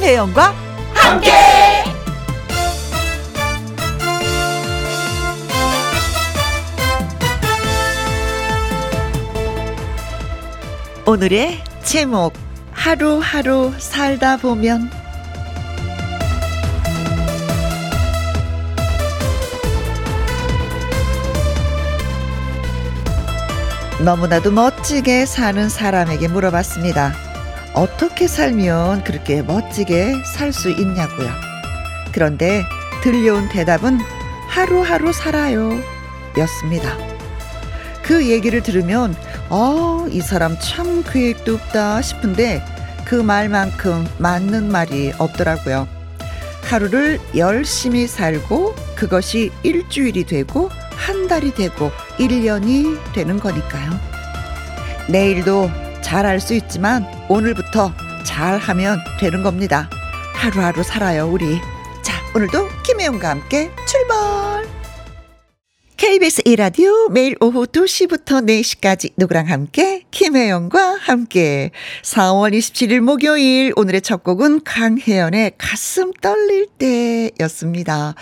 김혜영과 함께. 오늘의 제목 하루하루 살다 보면 너무나도 멋지게 사는 사람에게 물어봤습니다. 어떻게 살면 그렇게 멋지게 살 수 있냐고요. 그런데 들려온 대답은 하루하루 살아요. 였습니다. 그 얘기를 들으면, 어, 이 사람 참 계획도 없다 싶은데 그 말만큼 맞는 말이 없더라고요. 하루를 열심히 살고 그것이 일주일이 되고 한 달이 되고 1년이 되는 거니까요. 내일도 잘할 수 있지만 오늘부터 잘하면 되는 겁니다. 하루하루 살아요, 우리. 자, 오늘도 김혜영과 함께 출발! KBS 1라디오 매일 오후 2시부터 4시까지 누구랑 함께 김혜영과 함께 4월 27일 목요일 오늘의 첫 곡은 강혜연의 가슴 떨릴 때였습니다.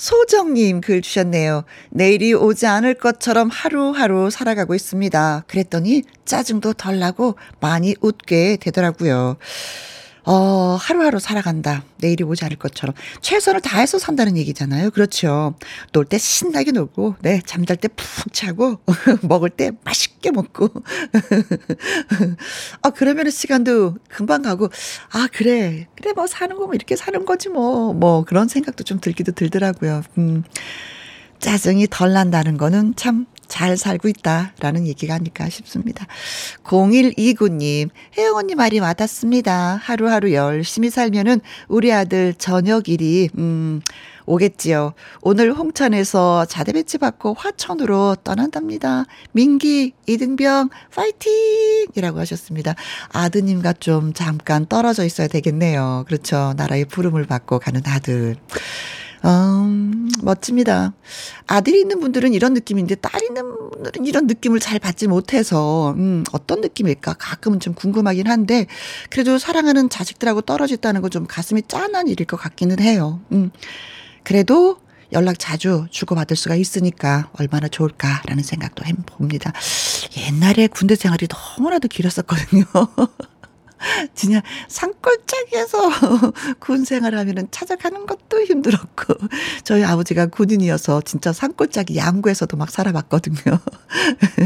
소정님 글 주셨네요. 내일이 오지 않을 것처럼 하루하루 살아가고 있습니다. 그랬더니 짜증도 덜 나고 많이 웃게 되더라고요. 어, 하루하루 살아간다. 내일이 오지 않을 것처럼. 최선을 다해서 산다는 얘기잖아요. 그렇죠. 놀 때 신나게 놀고, 네, 잠잘 때 푹 자고, 먹을 때 맛있게 먹고. 아, 그러면 시간도 금방 가고, 아, 그래. 그래, 뭐 사는 거뭐 이렇게 사는 거지 뭐. 뭐 그런 생각도 좀 들기도 들더라고요. 음. 짜증이 덜 난다는 거는 참 잘 살고 있다라는 얘기가 아닐까 싶습니다. 0129님, 혜영 언니 말이 와닿습니다. 하루하루 열심히 살면은 우리 아들 저녁 일이, 음, 오겠지요. 오늘 홍천에서 자대 배치 받고 화천으로 떠난답니다. 민기, 이등병, 파이팅! 이라고 하셨습니다. 아드님과 좀 잠깐 떨어져 있어야 되겠네요. 그렇죠. 나라의 부름을 받고 가는 아들. 음, 멋집니다. 아들이 있는 분들은 이런 느낌인데 딸 있는 분들은 이런 느낌을 잘 받지 못해서 음, 어떤 느낌일까 가끔은 좀 궁금하긴 한데 그래도 사랑하는 자식들하고 떨어졌다는 건 좀 가슴이 짠한 일일 것 같기는 해요. 음, 그래도 연락 자주 주고받을 수가 있으니까 얼마나 좋을까라는 생각도 해봅니다. 옛날에 군대 생활이 너무나도 길었었거든요. 진짜 산골짜기에서 군 생활하면은 찾아가는 것도 힘들었고 저희 아버지가 군인이어서 진짜 산골짜기 양구에서도 막 살아봤거든요.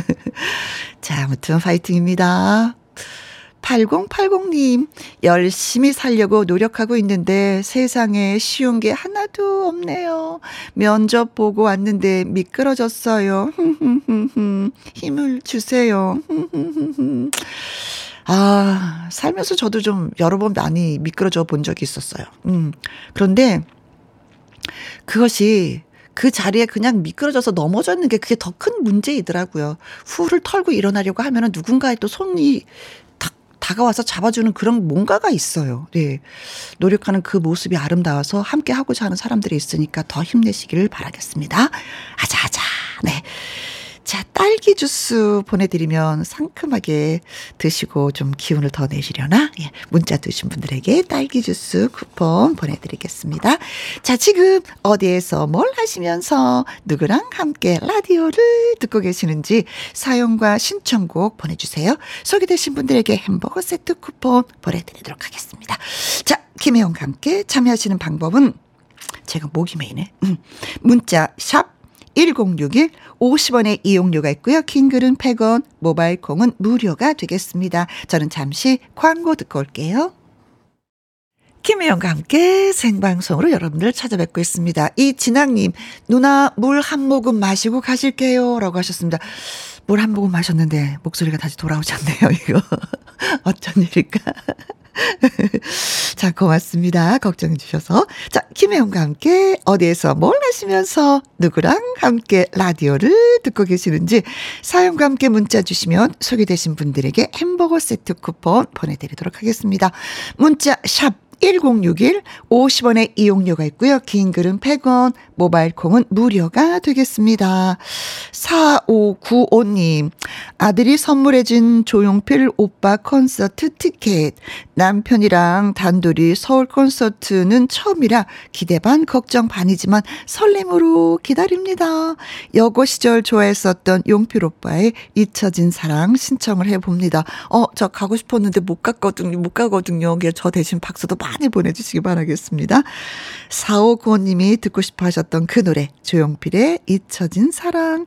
자, 아무튼 파이팅입니다. 8080님, 열심히 살려고 노력하고 있는데 세상에 쉬운 게 하나도 없네요. 면접 보고 왔는데 미끄러졌어요. 힘을 주세요. 아, 살면서 저도 좀 여러 번 많이 미끄러져 본 적이 있었어요. 음. 그런데 그것이 그 자리에 그냥 미끄러져서 넘어졌는 게 그게 더 큰 문제이더라고요. 후를 털고 일어나려고 하면은 누군가의 또 손이 탁 다가와서 잡아주는 그런 뭔가가 있어요. 네. 노력하는 그 모습이 아름다워서 함께 하고자 하는 사람들이 있으니까 더 힘내시기를 바라겠습니다. 아자아자. 네. 자, 딸기 주스 보내드리면 상큼하게 드시고 좀 기운을 더 내시려나? 예, 문자 드신 분들에게 딸기 주스 쿠폰 보내드리겠습니다. 자, 지금 어디에서 뭘 하시면서 누구랑 함께 라디오를 듣고 계시는지 사용과 신청곡 보내주세요. 소개되신 분들에게 햄버거 세트 쿠폰 보내드리도록 하겠습니다. 자, 김혜영과 함께 참여하시는 방법은 제가 목이 메이네. 음, 문자 샵 1061 50원의 이용료가 있고요. 킹글은 100원, 모바일 콩은 무료가 되겠습니다. 저는 잠시 광고 듣고 올게요. 김혜영과 함께 생방송으로 여러분들 찾아뵙고 있습니다. 이진학님, 누나 물 한 모금 마시고 가실게요. 라고 하셨습니다. 물 한 모금 마셨는데 목소리가 다시 돌아오지 않네요, 이거. 어쩐 일일까? 자, 고맙습니다. 걱정해 주셔서. 자, 김혜영과 함께 어디에서 뭘 하시면서 누구랑 함께 라디오를 듣고 계시는지 사연과 함께 문자 주시면 소개되신 분들에게 햄버거 세트 쿠폰 보내드리도록 하겠습니다. 문자 샵 1061 50원의 이용료가 있고요. 긴 글은 100원, 모바일 콩은 무료가 되겠습니다. 4595님, 아들이 선물해준 조용필 오빠 콘서트 티켓 남편이랑 단둘이 서울 콘서트는 처음이라 기대 반 걱정 반이지만 설렘으로 기다립니다. 여고 시절 좋아했었던 용필 오빠의 잊혀진 사랑 신청을 해봅니다. 어, 저 가고 싶었는데 못 갔거든요. 못 가거든요. 저 대신 박수도 많이 보내주시기 바라겠습니다. 4595님이 듣고 싶어 하셨던 그 노래 조용필의 잊혀진 사랑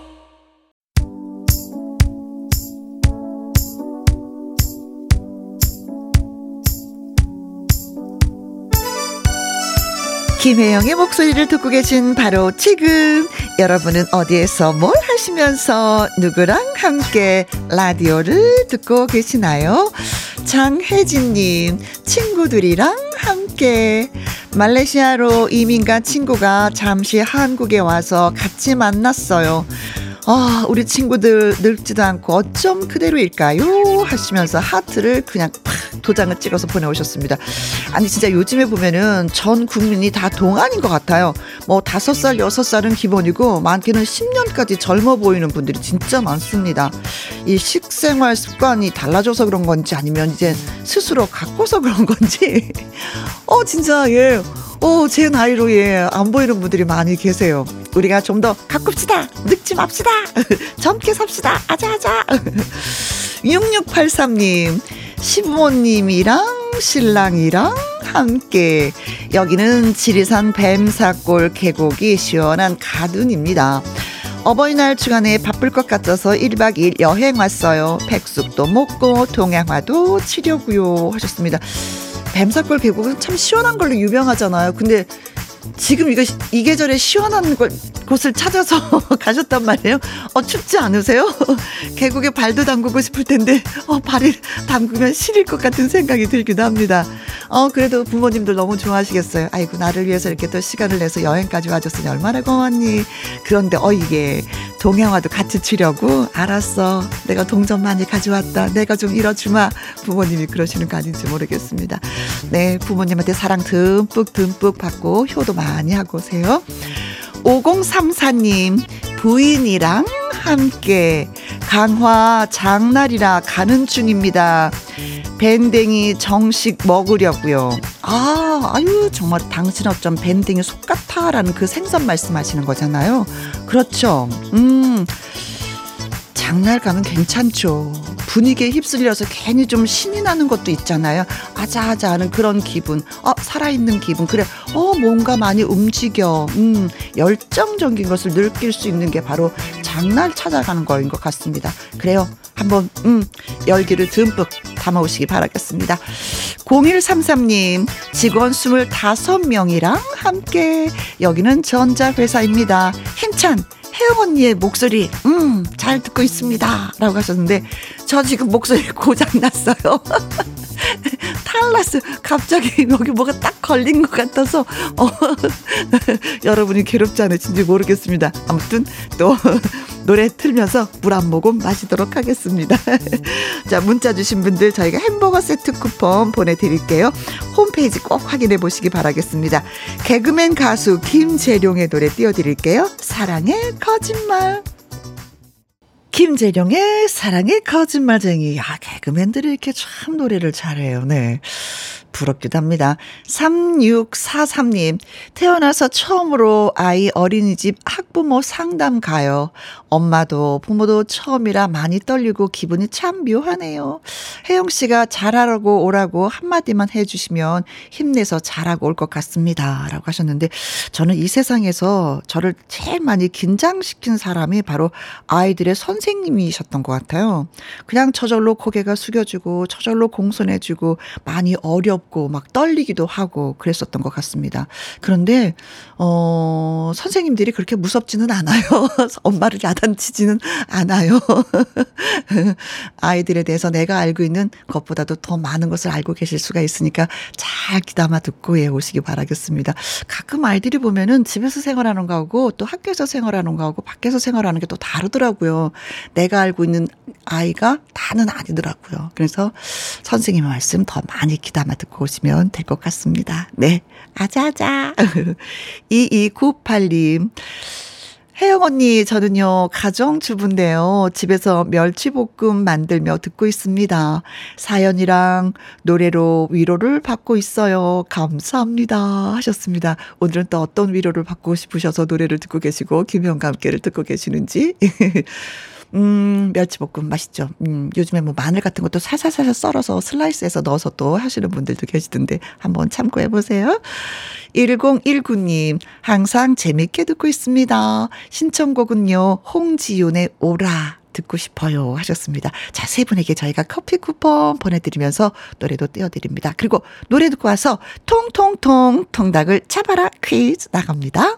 김혜영의 목소리를 듣고 계신 바로 지금 여러분은 어디에서 뭘 하시면서 누구랑 함께 라디오를 듣고 계시나요? 장혜진님, 친구들이랑 함께 말레이시아로 이민 간 친구가 잠시 한국에 와서 같이 만났어요. 아, 우리 친구들 늙지도 않고 어쩜 그대로일까요? 하시면서 하트를 그냥 팍 도장을 찍어서 보내오셨습니다. 아니, 진짜 요즘에 보면은 전 국민이 다 동안인 것 같아요. 뭐, 다섯 살, 여섯 살은 기본이고, 많게는 10년까지 젊어 보이는 분들이 진짜 많습니다. 이 식생활 습관이 달라져서 그런 건지 아니면 이제 스스로 갖고서 그런 건지. 어, 진짜, 예. 어, 제 나이로 예, 안 보이는 분들이 많이 계세요. 우리가 좀 더 가꿉시다. 늙지 맙시다. 젊게 삽시다. 아자아자. 6683님, 시부모님이랑 신랑이랑 함께. 여기는 지리산 뱀사골 계곡이 시원한 가둔입니다. 어버이날 주간에 바쁠 것 같아서 1박 2일 여행 왔어요. 백숙도 먹고 동양화도 치려고요 하셨습니다. 뱀사골 계곡은 참 시원한 걸로 유명하잖아요. 근데 지금 이거 이 계절에 시원한 걸, 곳을 찾아서 가셨단 말이에요. 어 춥지 않으세요? 계곡에 발도 담그고 싶을 텐데 어 발이 담그면 시릴 것 같은 생각이 들기도 합니다. 어 그래도 부모님들 너무 좋아하시겠어요. 아이고 나를 위해서 이렇게 또 시간을 내서 여행까지 와줬으니 얼마나 고맙니. 그런데 어 이게 동양화도 같이 치려고 알았어. 내가 동전 많이 가져왔다. 내가 좀 잃어주마. 부모님이 그러시는 거 아닌지 모르겠습니다. 네 부모님한테 사랑 듬뿍 듬뿍 받고 효도 많이 하고 오세요. 5034님, 부인이랑 함께 강화 장날이라 가는 중입니다. 밴댕이 정식 먹으려고요. 아, 아유, 정말 당신 어쩜 밴댕이 속 같아라는 그 생선 말씀하시는 거잖아요. 그렇죠. 음, 장날 가면 괜찮죠. 분위기에 휩쓸려서 괜히 좀 신이 나는 것도 있잖아요. 아자아자 하는 그런 기분. 어, 살아있는 기분. 그래, 어, 뭔가 많이 움직여. 음, 열정적인 것을 느낄 수 있는 게 바로 장날 찾아가는 거인 것 같습니다. 그래요. 한번, 음, 열기를 듬뿍 담아오시기 바라겠습니다. 0133님, 직원 25명이랑 함께, 여기는 전자회사입니다. 힘찬, 혜영 언니의 목소리, 음, 잘 듣고 있습니다. 라고 하셨는데, 저 지금 목소리 고장났어요. 탈났어. 갑자기 여기 뭐가 딱 걸린 것 같아서, 어, 여러분이 괴롭지 않으신지 모르겠습니다. 아무튼, 또, 노래 틀면서 물 한 모금 마시도록 하겠습니다. 자, 문자 주신 분들 저희가 햄버거 세트 쿠폰 보내드릴게요. 홈페이지 꼭 확인해 보시기 바라겠습니다. 개그맨 가수 김재룡의 노래 띄워드릴게요. 사랑의 거짓말. 김재룡의 사랑의 거짓말쟁이. 야, 개그맨들이 이렇게 참 노래를 잘해요. 네. 부럽기도 합니다. 3643님, 태어나서 처음으로 아이 어린이집 학부모 상담 가요. 엄마도 부모도 처음이라 많이 떨리고 기분이 참 묘하네요. 혜영 씨가 잘하라고 오라고 한마디만 해주시면 힘내서 잘하고 올 것 같습니다. 라고 하셨는데, 저는 이 세상에서 저를 제일 많이 긴장시킨 사람이 바로 아이들의 선생님이셨던 것 같아요. 그냥 저절로 고개가 숙여지고, 저절로 공손해지고, 많이 어려 무섭고 막 떨리기도 하고 그랬었던 것 같습니다. 그런데, 어, 선생님들이 그렇게 무섭지는 않아요. 엄마를 야단치지는 않아요. 아이들에 대해서 내가 알고 있는 것보다도 더 많은 것을 알고 계실 수가 있으니까 잘 귀담아 듣고 예, 오시기 바라겠습니다. 가끔 아이들이 보면은 집에서 생활하는 거하고 또 학교에서 생활하는 거하고 밖에서 생활하는 게 또 다르더라고요. 내가 알고 있는 아이가 다는 아니더라고요. 그래서 선생님의 말씀 더 많이 귀담아 듣고 오시면 될 것 같습니다. 네. 아자아자. 2298님. 혜영 언니, 저는요, 가정주부인데요. 집에서 멸치볶음 만들며 듣고 있습니다. 사연이랑 노래로 위로를 받고 있어요. 감사합니다. 하셨습니다. 오늘은 또 어떤 위로를 받고 싶으셔서 노래를 듣고 계시고, 김현과 함께를 듣고 계시는지. 음, 멸치볶음 맛있죠. 음, 요즘에 뭐 마늘 같은 것도 살살살살 썰어서 슬라이스해서 넣어서 또 하시는 분들도 계시던데 한번 참고해 보세요. 1019님, 항상 재밌게 듣고 있습니다. 신청곡은요, 홍지윤의 오라. 듣고 싶어요 하셨습니다. 자, 세 분에게 저희가 커피 쿠폰 보내드리면서 노래도 띄워드립니다. 그리고 노래 듣고 와서 통통통 통닭을 잡아라 퀴즈 나갑니다.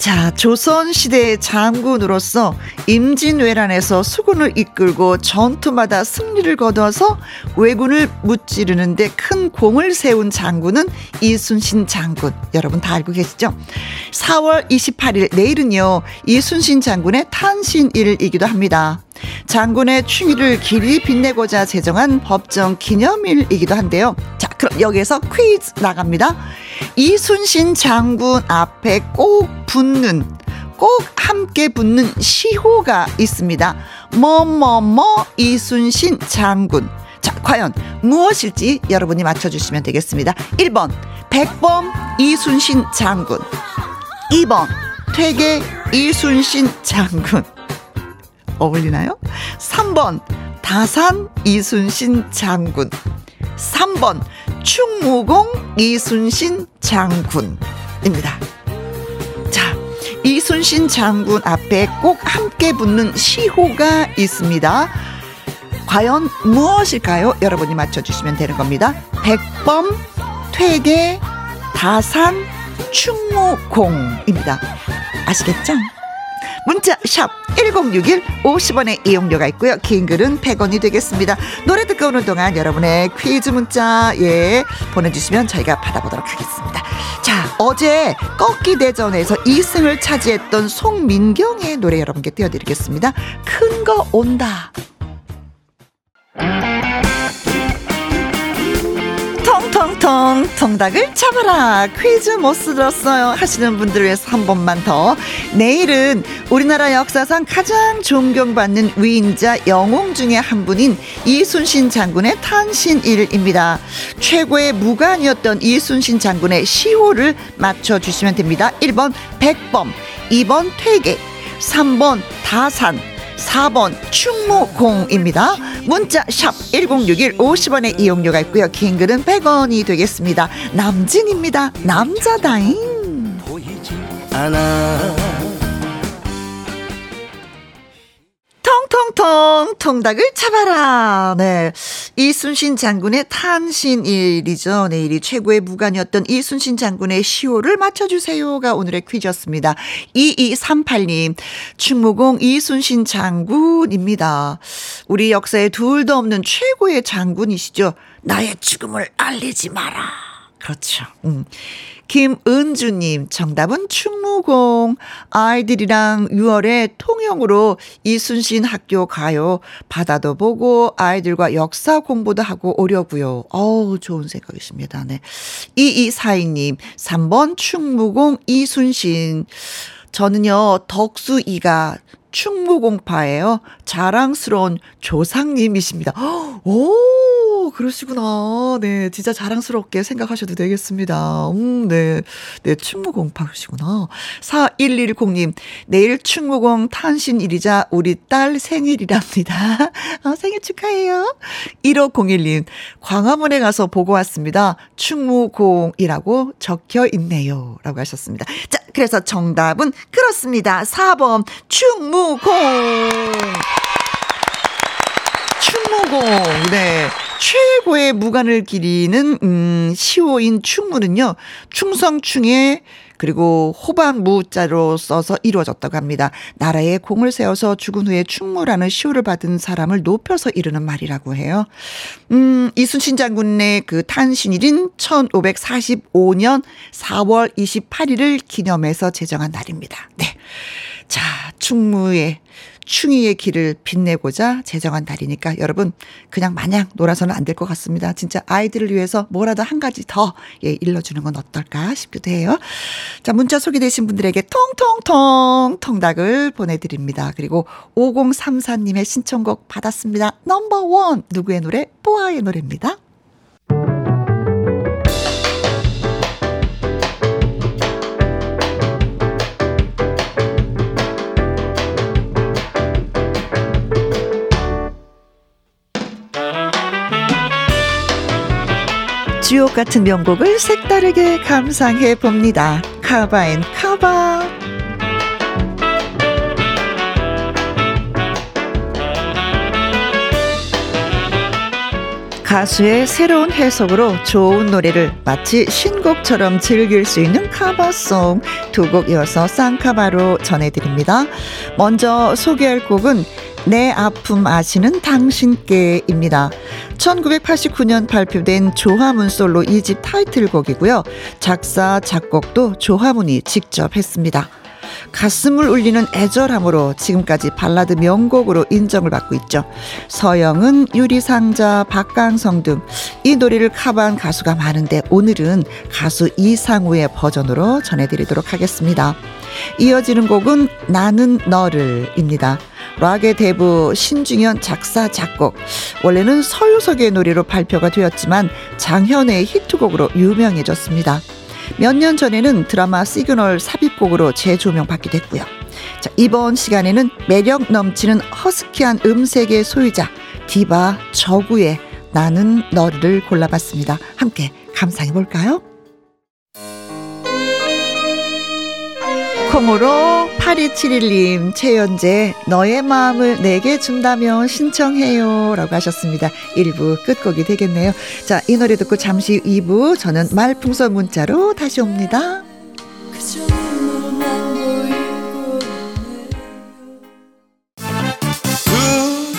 자, 조선시대의 장군으로서 임진왜란에서 수군을 이끌고 전투마다 승리를 거둬서 왜군을 무찌르는데 큰 공을 세운 장군은 이순신 장군. 여러분 다 알고 계시죠? 4월 28일 내일은요, 이순신 장군의 탄신일이기도 합니다. 장군의 충의를 길이 빛내고자 제정한 법정 기념일이기도 한데요. 자, 그럼 여기에서 퀴즈 나갑니다. 이순신 장군 앞에 꼭 붙는 꼭 함께 붙는 시호가 있습니다. 뭐뭐뭐 이순신 장군. 자, 과연 무엇일지 여러분이 맞춰주시면 되겠습니다. 1번 백범 이순신 장군 2번 퇴계 이순신 장군 어울리나요? 3번 다산 이순신 장군 3번 충무공 이순신 장군입니다. 자, 이순신 장군 앞에 꼭 함께 붙는 시호가 있습니다. 과연 무엇일까요? 여러분이 맞춰주시면 되는 겁니다. 백범, 퇴계, 다산, 충무공입니다. 아시겠죠? 문자 샵 1061 50원의 이용료가 있고요. 긴 글은 100원이 되겠습니다. 노래 듣고 오는 동안 여러분의 퀴즈 문자 예 보내주시면 저희가 받아보도록 하겠습니다. 자 어제 꺾기 대전에서 2승을 차지했던 송민경의 노래 여러분께 띄워드리겠습니다. 큰 거 온다. 통통 통닭을 잡아라. 퀴즈 못 들었어요. 하시는 분들을 위해서 한 번만 더. 내일은 우리나라 역사상 가장 존경받는 위인자 영웅 중에 한 분인 이순신 장군의 탄신일입니다. 최고의 무관이었던 이순신 장군의 시호를 맞춰주시면 됩니다. 1번 백범 2번 퇴계 3번 다산 4번 충무공입니다. 문자 샵 1061 50원의 이용료가 있고요. 긴 글은 100원이 되겠습니다. 남진입니다. 남자다잉. 보이지 않아. 통통 통닭을 잡아라. 네. 이순신 장군의 탄신일이죠. 내일이 최고의 무관이었던 이순신 장군의 시호를 맞춰주세요가 오늘의 퀴즈였습니다. 2238님, 충무공 이순신 장군입니다. 우리 역사에 둘도 없는 최고의 장군이시죠. 나의 죽음을 알리지 마라. 그렇죠. 음. 김은주님, 정답은 충무공. 아이들이랑 6월에 통영으로 이순신 학교 가요. 바다도 보고 아이들과 역사 공부도 하고 오려고요. 어우, 좋은 생각이십니다. 네. 2242님, 3번 충무공 이순신. 저는요, 덕수이가 충무공파예요. 자랑스러운 조상님이십니다. 오, 그러시구나. 네, 진짜 자랑스럽게 생각하셔도 되겠습니다. 음, 네. 네, 충무공파시구나. 4110님, 내일 충무공 탄신일이자 우리 딸 생일이랍니다. 아, 생일 축하해요. 1501님, 광화문에 가서 보고 왔습니다. 충무공이라고 적혀 있네요. 라고 하셨습니다. 자, 그래서 정답은 그렇습니다. 4번, 충무공. 충무공. 네. 최고의 무관을 기리는 음 시호인 충무는요. 충성충에 그리고 호박 무자로 써서 이루어졌다고 합니다. 나라에 공을 세워서 죽은 후에 충무라는 시호를 받은 사람을 높여서 이르는 말이라고 해요. 음, 이순신 장군의 그 탄신일인 1545년 4월 28일을 기념해서 제정한 날입니다. 네. 자, 충무의 충의의 길을 빛내고자 제정한 날이니까 여러분 그냥 마냥 놀아서는 안 될 것 같습니다. 진짜 아이들을 위해서 뭐라도 한 가지 더 예, 일러주는 건 어떨까 싶기도 해요. 자, 문자 소개되신 분들에게 통통통 통닭을 보내드립니다. 그리고 5034님의 신청곡 받았습니다. 넘버원 누구의 노래? 뽀아의 노래입니다. 주옥 같은 명곡을 색다르게 감상해 봅니다. 카바앤 카바. 가수의 새로운 해석으로 좋은 노래를 마치 신곡처럼 즐길 수 있는 카바송 두 곡 이어서 쌍카바로 전해드립니다. 먼저 소개할 곡은 내 아픔 아시는 당신께입니다. 1989년 발표된 조하문 솔로 2집 타이틀곡이고요. 작사, 작곡도 조하문이 직접 했습니다. 가슴을 울리는 애절함으로 지금까지 발라드 명곡으로 인정을 받고 있죠. 서영은, 유리상자, 박강성 등 이 노래를 커버한 가수가 많은데 오늘은 가수 이상우의 버전으로 전해드리도록 하겠습니다. 이어지는 곡은 나는 너를입니다. 락의 대부 신중현 작사 작곡 원래는 서유석의 노래로 발표가 되었지만 장현의 히트곡으로 유명해졌습니다. 몇 년 전에는 드라마 시그널 삽입곡으로 재조명받기도 했고요. 자, 이번 시간에는 매력 넘치는 허스키한 음색의 소유자 디바 적우의 나는 너를 골라봤습니다. 함께 감상해 볼까요? 콩으로 8271님, 최연재, 너의 마음을 내게 준다면 신청해요. 라고 하셨습니다. 1부 끝곡이 되겠네요. 자, 이 노래 듣고 잠시 2부, 저는 말풍선 문자로 다시 옵니다.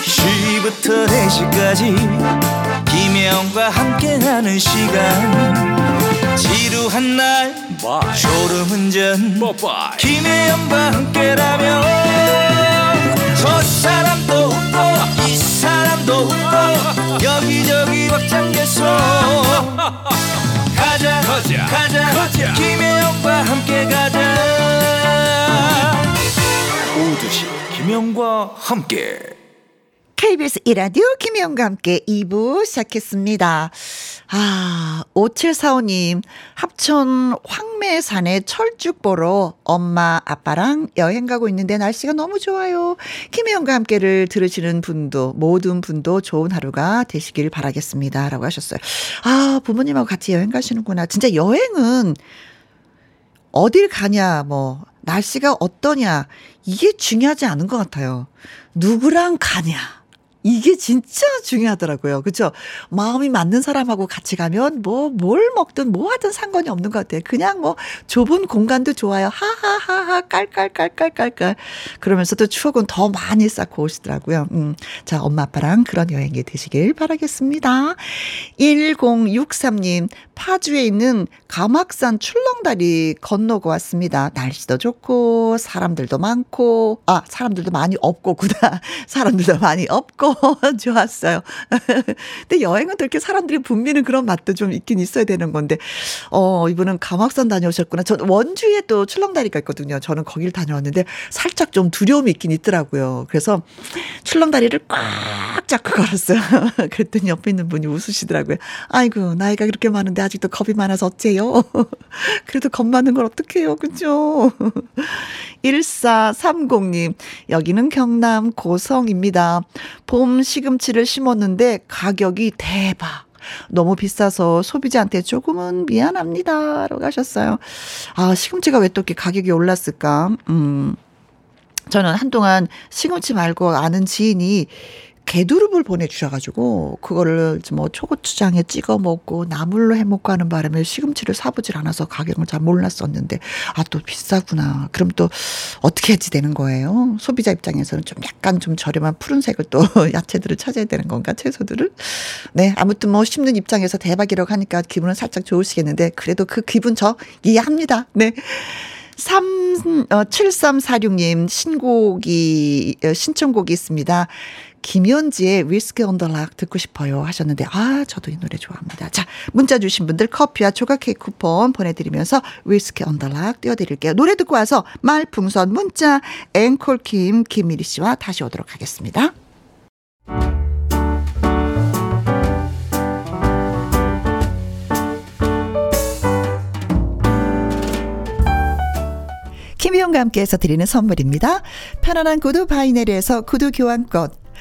2시부터 4시까지 김혜영과 함께하는 시간 지루한 날 졸음운전 김혜영과 함께라면 저 사람도 웃고 이 사람도 웃고 여기저기 벅장개소 가자 가자 가자, 가자. 김혜영과 함께 가자. 오두시 김혜영과 함께. KBS 이라디오 김혜영과 함께 2부 시작했습니다. 아, 5745님, 합천 황매산에 철쭉 보러 엄마, 아빠랑 여행 가고 있는데 날씨가 너무 좋아요. 김혜영과 함께를 들으시는 분도, 모든 분도 좋은 하루가 되시길 바라겠습니다. 라고 하셨어요. 아, 부모님하고 같이 여행 가시는구나. 진짜 여행은 어딜 가냐, 뭐, 날씨가 어떠냐, 이게 중요하지 않은 것 같아요. 누구랑 가냐. 이게 진짜 중요하더라고요. 그렇죠? 마음이 맞는 사람하고 같이 가면 뭐 뭘 먹든 뭐 하든 상관이 없는 것 같아요. 그냥 뭐 좁은 공간도 좋아요. 하하하하 깔깔깔깔깔깔. 그러면서도 추억은 더 많이 쌓고 오시더라고요. 음. 자, 엄마 아빠랑 그런 여행이 되시길 바라겠습니다. 1063님 파주에 있는 감악산 출렁다리 건너고 왔습니다. 날씨도 좋고 사람들도 많고 아 사람들도 많이 없고구나. 사람들도 많이 없고 좋았어요. 근데 여행은 또 이렇게 사람들이 붐비는 그런 맛도 좀 있긴 있어야 되는 건데 어 이분은 감악산 다녀오셨구나. 저 원주에 또 출렁다리가 있거든요. 저는 거길 다녀왔는데 살짝 좀 두려움이 있긴 있더라고요. 그래서 출렁다리를 꽉 잡고 걸었어요. 그랬더니 옆에 있는 분이 웃으시더라고요. 아이고 나이가 그렇게 많은데 아직 도 겁이 많아서 어째요? 그래도 겁 많은 걸 어떡해요. 그죠? 1430님, 여기는 경남 고성입니다. 봄 시금치를 심었는데 가격이 대박. 너무 비싸서 소비자한테 조금은 미안합니다. 라고 하셨어요. 아, 시금치가 왜 또 이렇게 가격이 올랐을까? 음. 저는 한동안 시금치 말고 아는 지인이 개두릅을 보내주셔가지고 그거를 뭐 초고추장에 찍어 먹고 나물로 해 먹고 하는 바람에 시금치를 사보질 않아서 가격을 잘 몰랐었는데 아 또 비싸구나. 그럼 또 어떻게 해지 되는 거예요? 소비자 입장에서는 좀 약간 좀 저렴한 푸른색을 또 야채들을 찾아야 되는 건가 채소들을? 네 아무튼 뭐 심는 입장에서 대박이라고 하니까 기분은 살짝 좋으시겠는데 그래도 그 기분 저 이해합니다. 네. 3, 어, 7346님 신곡이, 어, 신청곡이 있습니다. 김현지의 위스키 언더락 듣고 싶어요 하셨는데 아 저도 이 노래 좋아합니다. 자 문자 주신 분들 커피와 조각 케이크 쿠폰 보내드리면서 위스키 언더락 띄워드릴게요. 노래 듣고 와서 말풍선 문자 앵콜 김 김미리 씨와 다시 오도록 하겠습니다. 김희용과 함께해서 드리는 선물입니다. 편안한 구두 바이네리에서 구두 교환권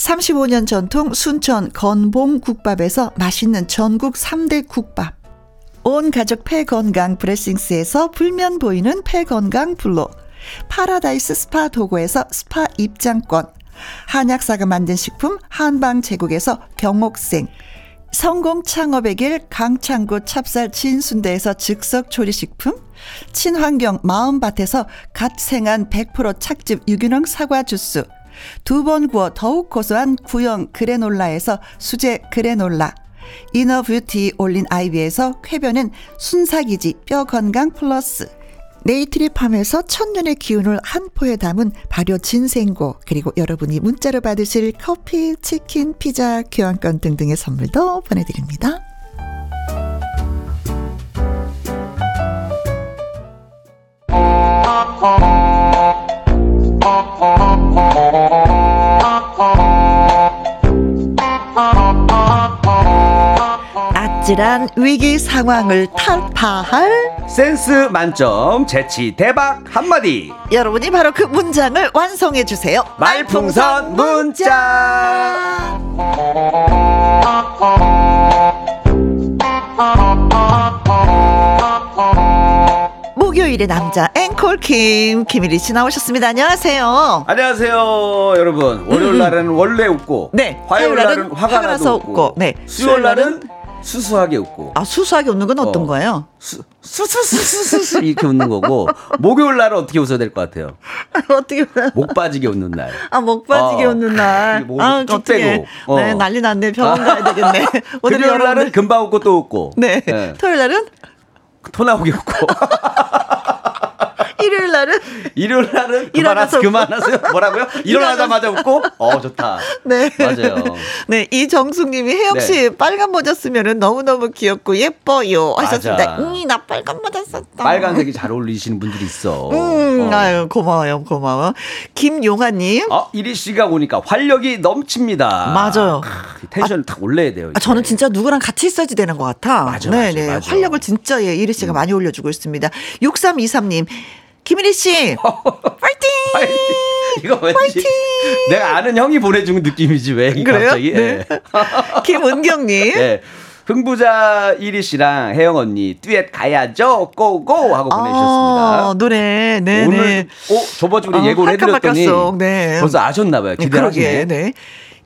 35년 전통 순천 건봉국밥에서 맛있는 전국 3대 국밥. 온 가족 폐건강 브레싱스에서 불면 보이는 폐건강 블로. 파라다이스 스파 도구에서 스파 입장권. 한약사가 만든 식품 한방 제국에서 경옥생. 성공 창업의 길 강창구 찹쌀 진순대에서 즉석 조리식품. 친환경 마음밭에서 갓 생한 100% 착즙 유기농 사과 주스. 두 번 구워 더욱 고소한 구형 그래놀라에서 수제 그래놀라. inner beauty 올린 아이비에서 쾌변은 순삭이지 뼈 건강 플러스. 네이트리팜에서 천년의 기운을 한 포에 담은 발효 진생고 그리고 여러분이 문자로 받으실 커피, 치킨, 피자, 교환권 등등의 선물도 보내드립니다. 아찔한 위기 상황을 탈파할 센스 만점 재치 대박 한마디 여러분이 바로 그 문장을 완성해 주세요 말풍선 문자 목요일의 남자 앵콜 김 김일희 씨 나오셨습니다. 안녕하세요. 안녕하세요, 여러분. 월요일 날은 원래 웃고, 네. 화요일 날은 화가 나서 웃고, 네. 수요일 날은 수수하게 웃고. 아 수수하게 웃는 건 어떤 어. 거예요? 수, 수수수수수 이렇게 웃는 거고 목요일 날은 어떻게 웃어야 될 것 같아요? 어떻게 목 빠지게 웃는 날. 아 목 빠지게 어. 웃는 날. 목을 아? 빼고. 어. 네 난리 났네. 병원 가야 되겠네. 오늘 금요일 날은. 금방 웃고 또 웃고. 네. 예. 토요일 날은 토 나오게 웃고. 일요일 날은 일요일 날은 일어나서 그만하세요. 그만하세요. 뭐라고요? 일어나자마자 웃고. 어 좋다. 네. 맞아요. 네, 이정숙님이 혜영 씨 네. 빨간 모자 쓰면은 너무 너무 귀엽고 예뻐요 하셨습니다. 음, 나 빨간 모자 썼다. 빨간색이 잘 어울리시는 분들이 있어. 음, 어. 아유 고마워요, 고마워. 김용아님. 어, 이리 씨가 오니까 활력이 넘칩니다. 맞아요. 크, tension을 탁 올려야 돼요. 아, 저는 진짜 누구랑 같이 있어야지 되는 것 같아. 맞아, 네, 맞아, 네. 맞아. 음. 활력을 진짜 예, 이리 씨가 많이 올려주고 있습니다. 6323님. 김일희 씨. 파이팅! 파이팅! 이거 왠지 파이팅! 내가 아는 형이 보내준 느낌이지 왜 그래요? 갑자기? 네. 예. 김은경님. 예. 흥부자 이리 씨랑 혜영 언니 듀엣 가야죠 고고 하고 보내주셨습니다. 아, 노래, 네, 오늘 네. 어 저번 주에 어, 예고를 해드렸더니 네. 벌써 아셨나봐요. 네, 기대를 그러게, 하시네.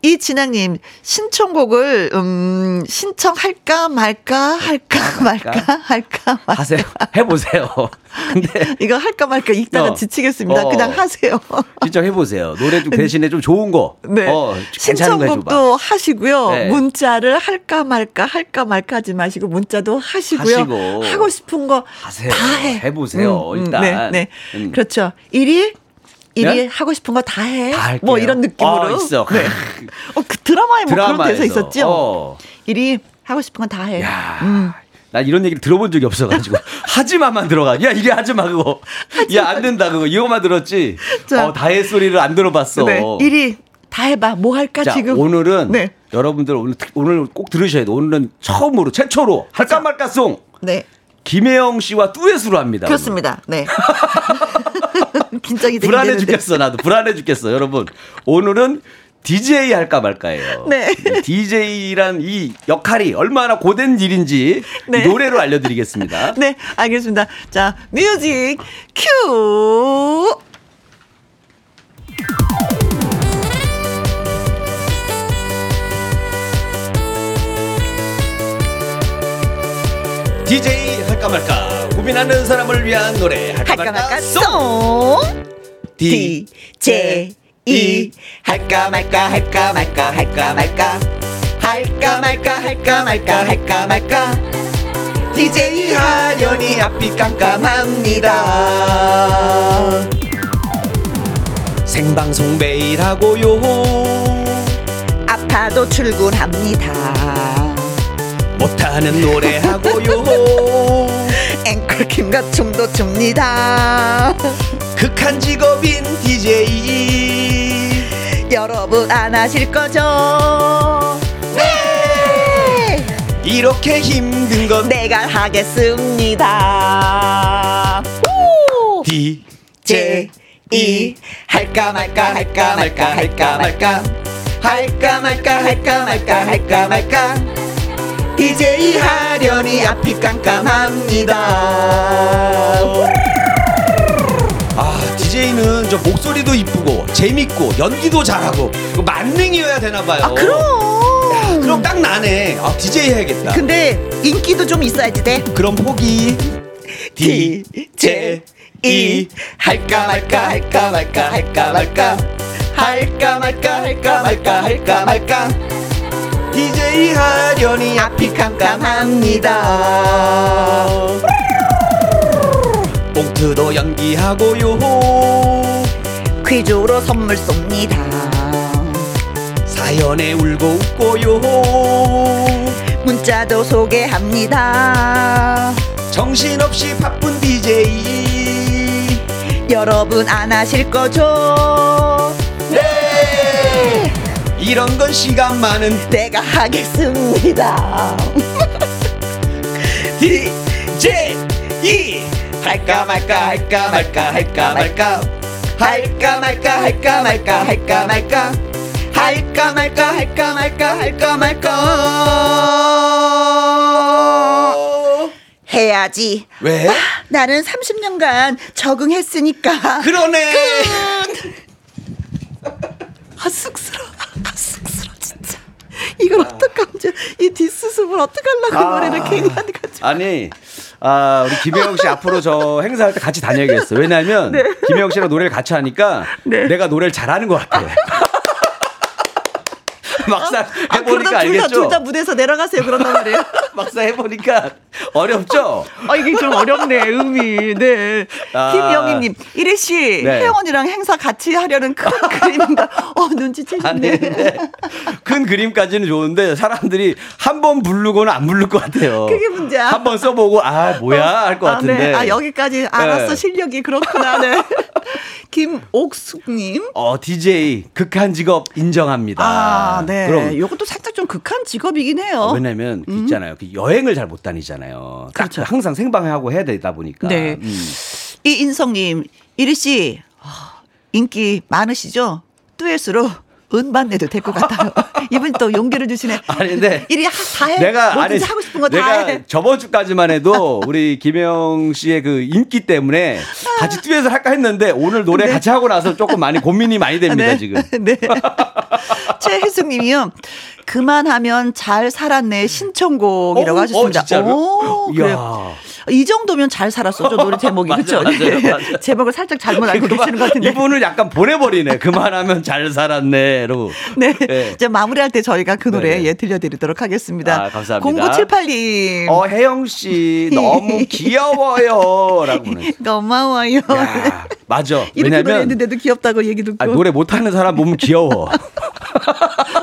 네. 이진아님 신청곡을 음 신청할까 말까 할까 말까 할까 말까 하세요. 해보세요. 근데 이거 할까 말까 읽다가 어. 지치겠습니다. 어. 그냥 하세요. 진짜 해보세요. 노래 좀 대신에 좀 좋은 거. 네. 어. 신청곡도 하시고요. 네. 문자를 할까 말까 할까 말까 하지 마시고 문자도 하시고요. 하시고. 하고 싶은 거. 다 해. 해보세요, 일단. 네, 네. 음. 그렇죠. 일일 일일 네? 하고 싶은 거 다 해. 다. 뭐 이런 느낌으로. 어, 있어. 네. 어, 그 드라마에 뭐 그런 드라마에서. 대사 있었죠. 어. 일일 하고 싶은 건 다 해. 야, 음. 나 이런 얘기를 들어본 적이 없어가지고 하지마만 들어가. 야 이게 하지마 그거. 야 안 된다 그거. 이거만 들었지. 자. 어, 다해 소리를 안 들어봤어. 네. 일일 다 해봐. 뭐 할까 자 지금. 오늘은 네. 여러분들 오늘 특- 오늘 꼭 들으셔야 돼. 오늘은 처음으로 최초로 할까 말까송 네. 김혜영 씨와 듀엣으로 합니다. 그렇습니다. 네. 긴장이 되게 불안해 되는데. 죽겠어 나도 불안해 죽겠어 여러분 오늘은 DJ 할까 말까예요. 네. DJ란 이 역할이 얼마나 고된 일인지 네. 이 노래로 알려드리겠습니다. 네, 알겠습니다. 자, 뮤직 큐. DJ 말까? 고민하는 사람을 위한 노래. 할까, 할까 말까? 송. D D J E 할까 말까 할까 말까 할까 말까? 할까 말까 할까 말까 할까 말까? DJ 하연이 앞이 깜깜합니다. 생방송 매일 하고요. 아파도 출근합니다. 못하는 노래 하고요 앵콜킴과 춤도 춥니다. 극한 직업인 DJ 여러분 안 하실 거죠? 네! 이렇게 힘든 건 내가 하겠습니다. 우! DJ 이 할까 말까 할까 말까 할까 말까 할까 말까 할까 말까 할까 말까 DJ 하려니 앞이 깜깜합니다. 아 DJ는 저 목소리도 이쁘고 재밌고 연기도 잘하고 이거 만능이어야 되나 봐요. 아 그럼. 그럼 딱 나네. 아 DJ 해야겠다. 근데 인기도 좀 있어야지 돼. 그럼 포기. DJ 이 할까 말까 할까 말까 할까 말까 할까 말까 할까 말까 할까 말까 DJ 하려니 앞이 깜깜합니다. 봉투도 연기하고요. 퀴즈로 선물 쏩니다. 사연에 울고 웃고요. 문자도 소개합니다. 정신없이 바쁜 DJ. 여러분 안 하실 거죠? 네! 이런 건 시간 많은 내가 하겠습니다. DJ. 할까 말까 할까 말까 할까 말까 할까 말까 할까 말까 할까 말까 할까 말까 할까 말까 할까 말까 해야지. 왜? 나는 30년간 적응했으니까. 그러네. 아 쑥스러워. 아 진짜. 이걸 어떡하면 이 뒷수습을 어떡하려고 아. 노래를 하는 거지. 아니, 아, 우리 김혜영 씨 앞으로 저 행사할 때 같이 다녀야겠어. 왜냐하면 김혜영 씨랑 노래를 같이 하니까 네. 내가 노래를 잘하는 것 같아. 막상 아, 해보니까 그러다 둘다 알겠죠. 둘다 무대에서 내려가세요. 그런단 말이에요. 막상 해보니까 어렵죠. 아, 이게 좀 어렵네, 음이. 네. 아. 김영희님, 이리 씨, 네. 혜원이랑 행사 같이 하려는 큰 그림인가? 어, 눈치채셨네. 근데 큰 그림까지는 좋은데 사람들이 한 번 부르고는 안 부를 것 같아요. 그게 문제야. 한 번 써보고 아 뭐야 할것 아, 같은데. 네. 아, 여기까지 알았어. 네. 실력이 그렇구나. 네. 김옥숙님. 어 DJ 극한 직업 인정합니다. 아, 네. 그럼 요것도 살짝 좀 극한 직업이긴 해요. 어, 왜냐면 그 있잖아요. 그 여행을 잘 못 다니잖아요. 딱 음. 그렇죠. 항상 생방하고 해야 되다 보니까. 네. 음. 이 인성님, 이리 씨, 아, 인기 많으시죠? 듀엣으로 음반 내도 될 것 같아요. 이분 또 용기를 주시네. 아니 근데 이리 하- 다 해. 내가 아니, 하고 싶은 거다 내가 해. 저번 주까지만 해도 우리 김영 씨의 그 인기 때문에 같이 듀엣을 할까 했는데 오늘 노래 같이 하고 나서 조금 많이 고민이 많이 됩니다 네. 지금. 네. 최혜숙님이요. 그만하면 잘 살았네 신청곡이라고 어, 하셨습니다. 어, 진짜로? 오. 그래요. 이 정도면 잘 살았어. 저 노래 제목이 그렇죠? 제목을 살짝 잘못 알고 계시는 것 같은데. 이분을 약간 보내버리네. 그만하면 잘 살았네로. 네. 네. 이제 마무리 할 때 저희가 그 노래 네. 예 들려드리도록 하겠습니다. 아, 감사합니다. 0978님. 어 혜영 씨 너무 귀여워요라고. 고마워요. 야, 맞아. 이렇게 왜냐면 노래했는데도 귀엽다고 얘기 듣고 아, 노래 못하는 사람 보면 귀여워.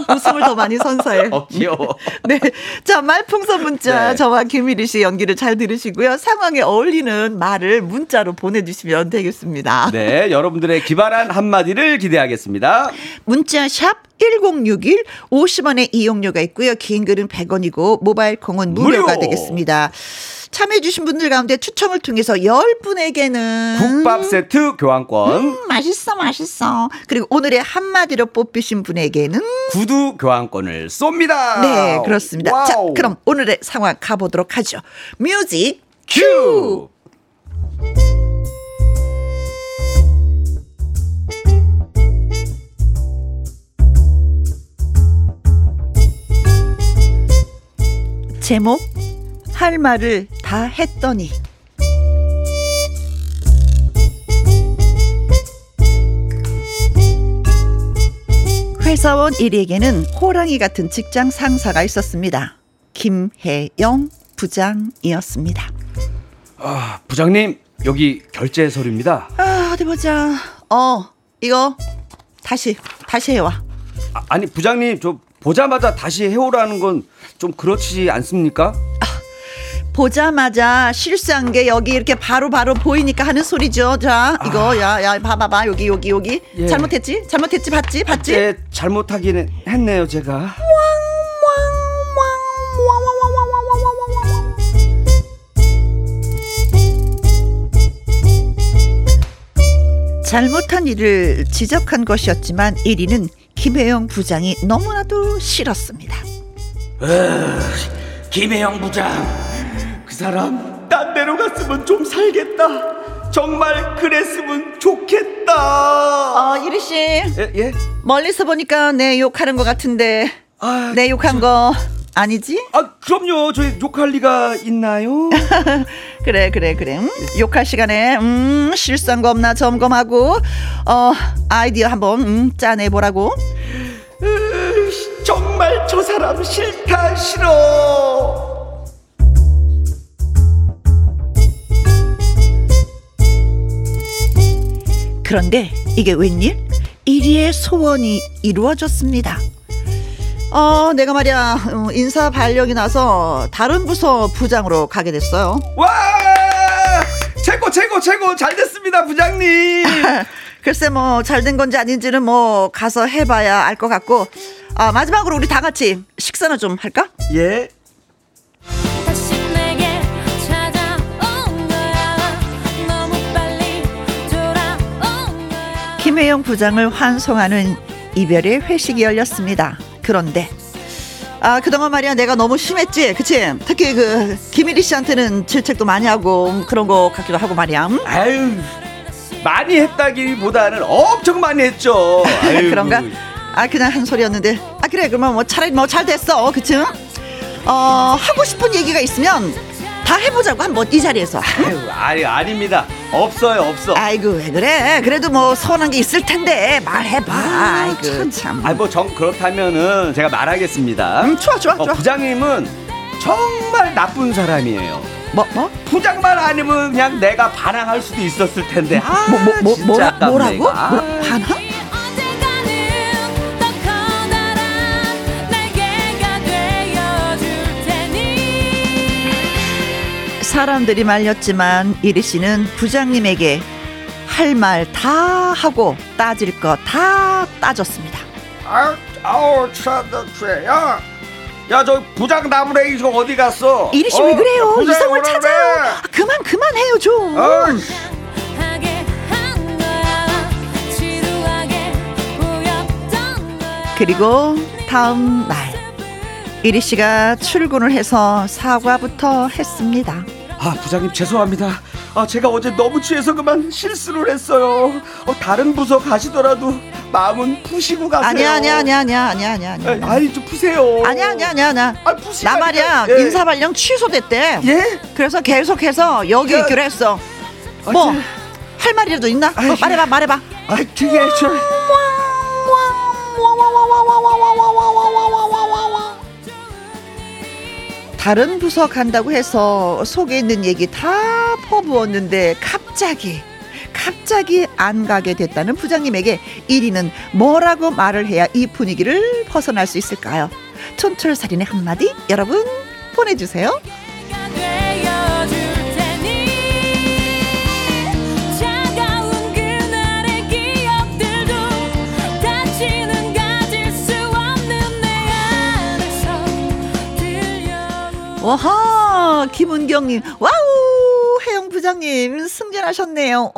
웃음을 더 많이 선사해. 어, 귀여워. 네. 자, 말풍선 문자 네. 저와 김일희 씨 연기를 잘 들으시고요. 상황에 어울리는 말을 문자로 보내주시면 되겠습니다. 네, 여러분들의 기발한 한마디를 기대하겠습니다. 문자 샵 1061, 50원의 이용료가 있고요. 긴 글은 100원이고 모바일 콩은 무료가 무료. 되겠습니다. 참여해주신 분들 가운데 추첨을 통해서 10분에게는 국밥 세트 교환권, 음, 맛있어, 맛있어. 그리고 오늘의 한마디로 뽑히신 분에게는 구두 교환권을 쏩니다. 네, 그렇습니다. 자, wow. 그럼 오늘의 상황 가보도록 하죠. music 큐. 큐! 제목 할 말을 다 했더니 회사원 1위에게는 호랑이 같은 직장 상사가 있었습니다. 김혜영 부장이었습니다. 아, 부장님, 여기 결제 서류입니다. 아, 어디 보자. 어, 이거 다시 다시 해와. 아, 아니, 부장님, 저 보자마자 다시 해오라는 건 좀 그렇지 않습니까? 보자마자 실수한 게 여기 이렇게 바로 바로 보이니까 하는 소리죠. 자, 이거 야, 야, 봐봐봐. 여기 여기 여기. 예. 잘못했지? 잘못했지? 봤지? 봤지? 네, 잘못하긴 했네요, 제가. 잘못한 일을 지적한 것이었지만 1위는 김혜영 부장이 너무나도 싫었습니다. 김혜영 부장, 그 사람 딴 데로 갔으면 좀 살겠다. 정말 그랬으면 좋겠다. 어, 이리 씨. 예, 예? 멀리서 보니까 내 욕하는 것 같은데 아, 내 욕한 거 아니지? 아, 그럼요. 저희 욕할 리가 있나요? 그래 그래 그래 음, 욕할 시간에 음, 실수한 거 없나 점검하고 어 아이디어 한번 음, 짜내 보라고 으, 정말 저 사람 싫다 싫어. 그런데 이게 웬일? 1위의 소원이 이루어졌습니다 어 내가 말이야 어, 인사 발령이 나서 다른 부서 부장으로 가게 됐어요 와! 최고 최고 최고 잘 됐습니다, 부장님. 글쎄 뭐 잘 된 건지 아닌지는 뭐 가서 해봐야 알 것 같고 아 마지막으로 우리 다 같이 식사나 좀 할까? 예. 김혜영 부장을 환송하는 이별의 회식이 열렸습니다. 그런데 아 그동안 말이야 내가 너무 심했지, 그치? 특히 그 김일희 씨한테는 질책도 많이 하고 음, 그런 거 같기도 하고 말이야. 음? 아유 많이 했다기보다는 엄청 많이 했죠. 그런가? 아 그냥 한 소리였는데 아 그래 그러면 뭐 차라리 뭐 잘 됐어, 그치? 어 하고 싶은 얘기가 있으면 다 해보자고 한번 이 자리에서. 아유, 아니 아닙니다. 없어요, 없어. 아이고 왜 그래? 그래도 뭐 서운한 게 있을 텐데 말해봐. 아 이고 참. 아니 뭐정 그렇다면은 제가 말하겠습니다. 음, 좋아 좋아 어, 좋아. 부장님은 정말 나쁜 사람이에요. 뭐 뭐? 부장만 아니면 그냥 내가 반항할 수도 있었을 텐데. 아, 뭐, 뭐, 뭐, 진짜 뭐라, 아깝네, 뭐라고? 이거. 아. 뭐라, 반항? 사람들이 말렸지만 이리 씨는 부장님에게 할 말 다 하고 따질 거 다 따졌습니다. 아, 아우 참나 야, 야 저 부장 나무래 이거 어디 갔어? 이리 씨 어, 왜 그래요? 부장 이성을. 찾아요. 아, 그만 그만해요 좀. 어, 거야 그리고 다음 날 이리 씨가 출근을 해서 사과부터 했습니다. 아 부장님 죄송합니다. 아 제가 어제 너무 취해서 그만 실수를 했어요. 어, 다른 부서 가시더라도 마음은 푸시고 가세요. 아니야 아니야 아니야 아니야 아니야 아니야. 아, 아니 좀 푸세요. 아니야 아니야 아니야 아니야. 아, 푸시라니까. 나 말이야 예. 인사 발령 취소됐대. 예? 그래서 계속해서 여기 야. 있기로 했어. 아, 뭐 저- 할 말이라도 있나? 어, 아이, 말해봐 말해봐. 아 그게 저 다른 부서 간다고 해서 속에 있는 얘기 다 퍼부었는데 갑자기 갑자기 안 가게 됐다는 부장님에게 1위는 뭐라고 말을 해야 이 분위기를 벗어날 수 있을까요? 촌철살인의 한마디 여러분 보내주세요. 와하 김은경님 wow 혜영 부장님 승진하셨네요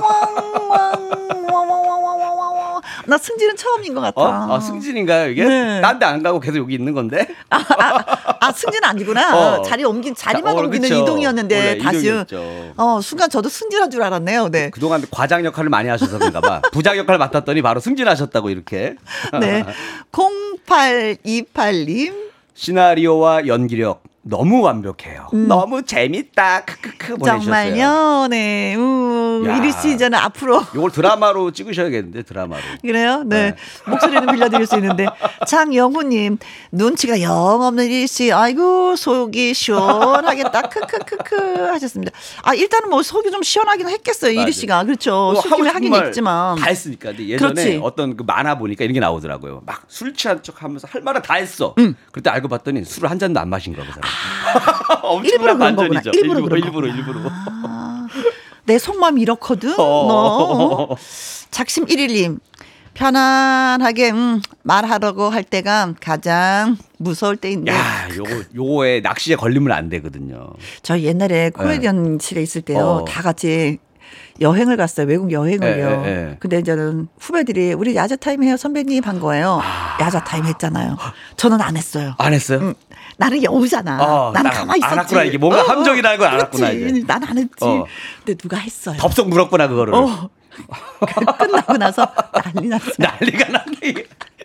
왕왕왕왕왕왕왕왕왕 나 승진은 처음인 것 같아 어? 아 승진인가요 이게? 네. 딴데 안 가고 계속 여기 있는 건데? 아, 아, 아, 승진 아니구나 어. 자리 옮긴 자리만 어, 옮기는 그쵸. 이동이었는데 다시 이동이었죠. 어 순간 저도 승진한 줄 알았네요 네. 그동안 과장 역할을 많이 하셔서 그런가 봐. 부장 역할을 맡았더니 바로 승진하셨다고 이렇게. 네 0828님 시나리오와 연기력 너무 완벽해요. 너무 재밌다. 크크크 보내주셨어요. 음. 정말요 네 음, 야. 이리 씨 이제는 앞으로 이걸 드라마로 찍으셔야겠는데 드라마로. 그래요? 네. 네. 목소리는 빌려드릴 수 있는데. 장영hu님, 눈치가 영 없는 일씨, 아이고, 속이 시원하겠다. 크크크크 하셨습니다. 아, 일단은 뭐 속이 좀 시원하긴 했겠어요. 이리. 씨가. 그렇죠. 뭐 술김에 하긴 말 했지만. 다 했으니까. 근데 예전에 그렇지. 어떤 그 만화 보니까 이런 게 나오더라고요. 막 술 취한 척 하면서 할 말은 다 했어. 음. 그때 알고 봤더니 술을 한 잔도 안 마신 거그 사람. 아. 일부러 그런 거구나. 일부러 일부러. 일부러. 아, 내 속마음이 이렇거든. 어. 너. 작심 1일님. 편안하게 음, 말하라고 할 때가 가장 무서울 때인데 야, 요거 요거에 낚시에 걸리면 안 되거든요. 저 옛날에 코미디언실에 있을 때요. 어. 다 같이 여행을 갔어요. 외국 여행을요. 예, 예, 예. 근데 이제는 후배들이 우리 야자 타임 해요 선배님 한 거예요. 아. 야자 타임 했잖아요. 저는 안 했어요. 안 했어요? 음, 나는 여우잖아. 어, 나는 나 가만히 있었지. 알았구나. 이게 뭔가 함정이라는 걸 알았구나, 그렇지. 이제. 난 안 했지. 어. 근데 누가 했어요. 덥석 물었구나 그거를. 어. 끝나고 나서 난리 났어요. 난리가 났네.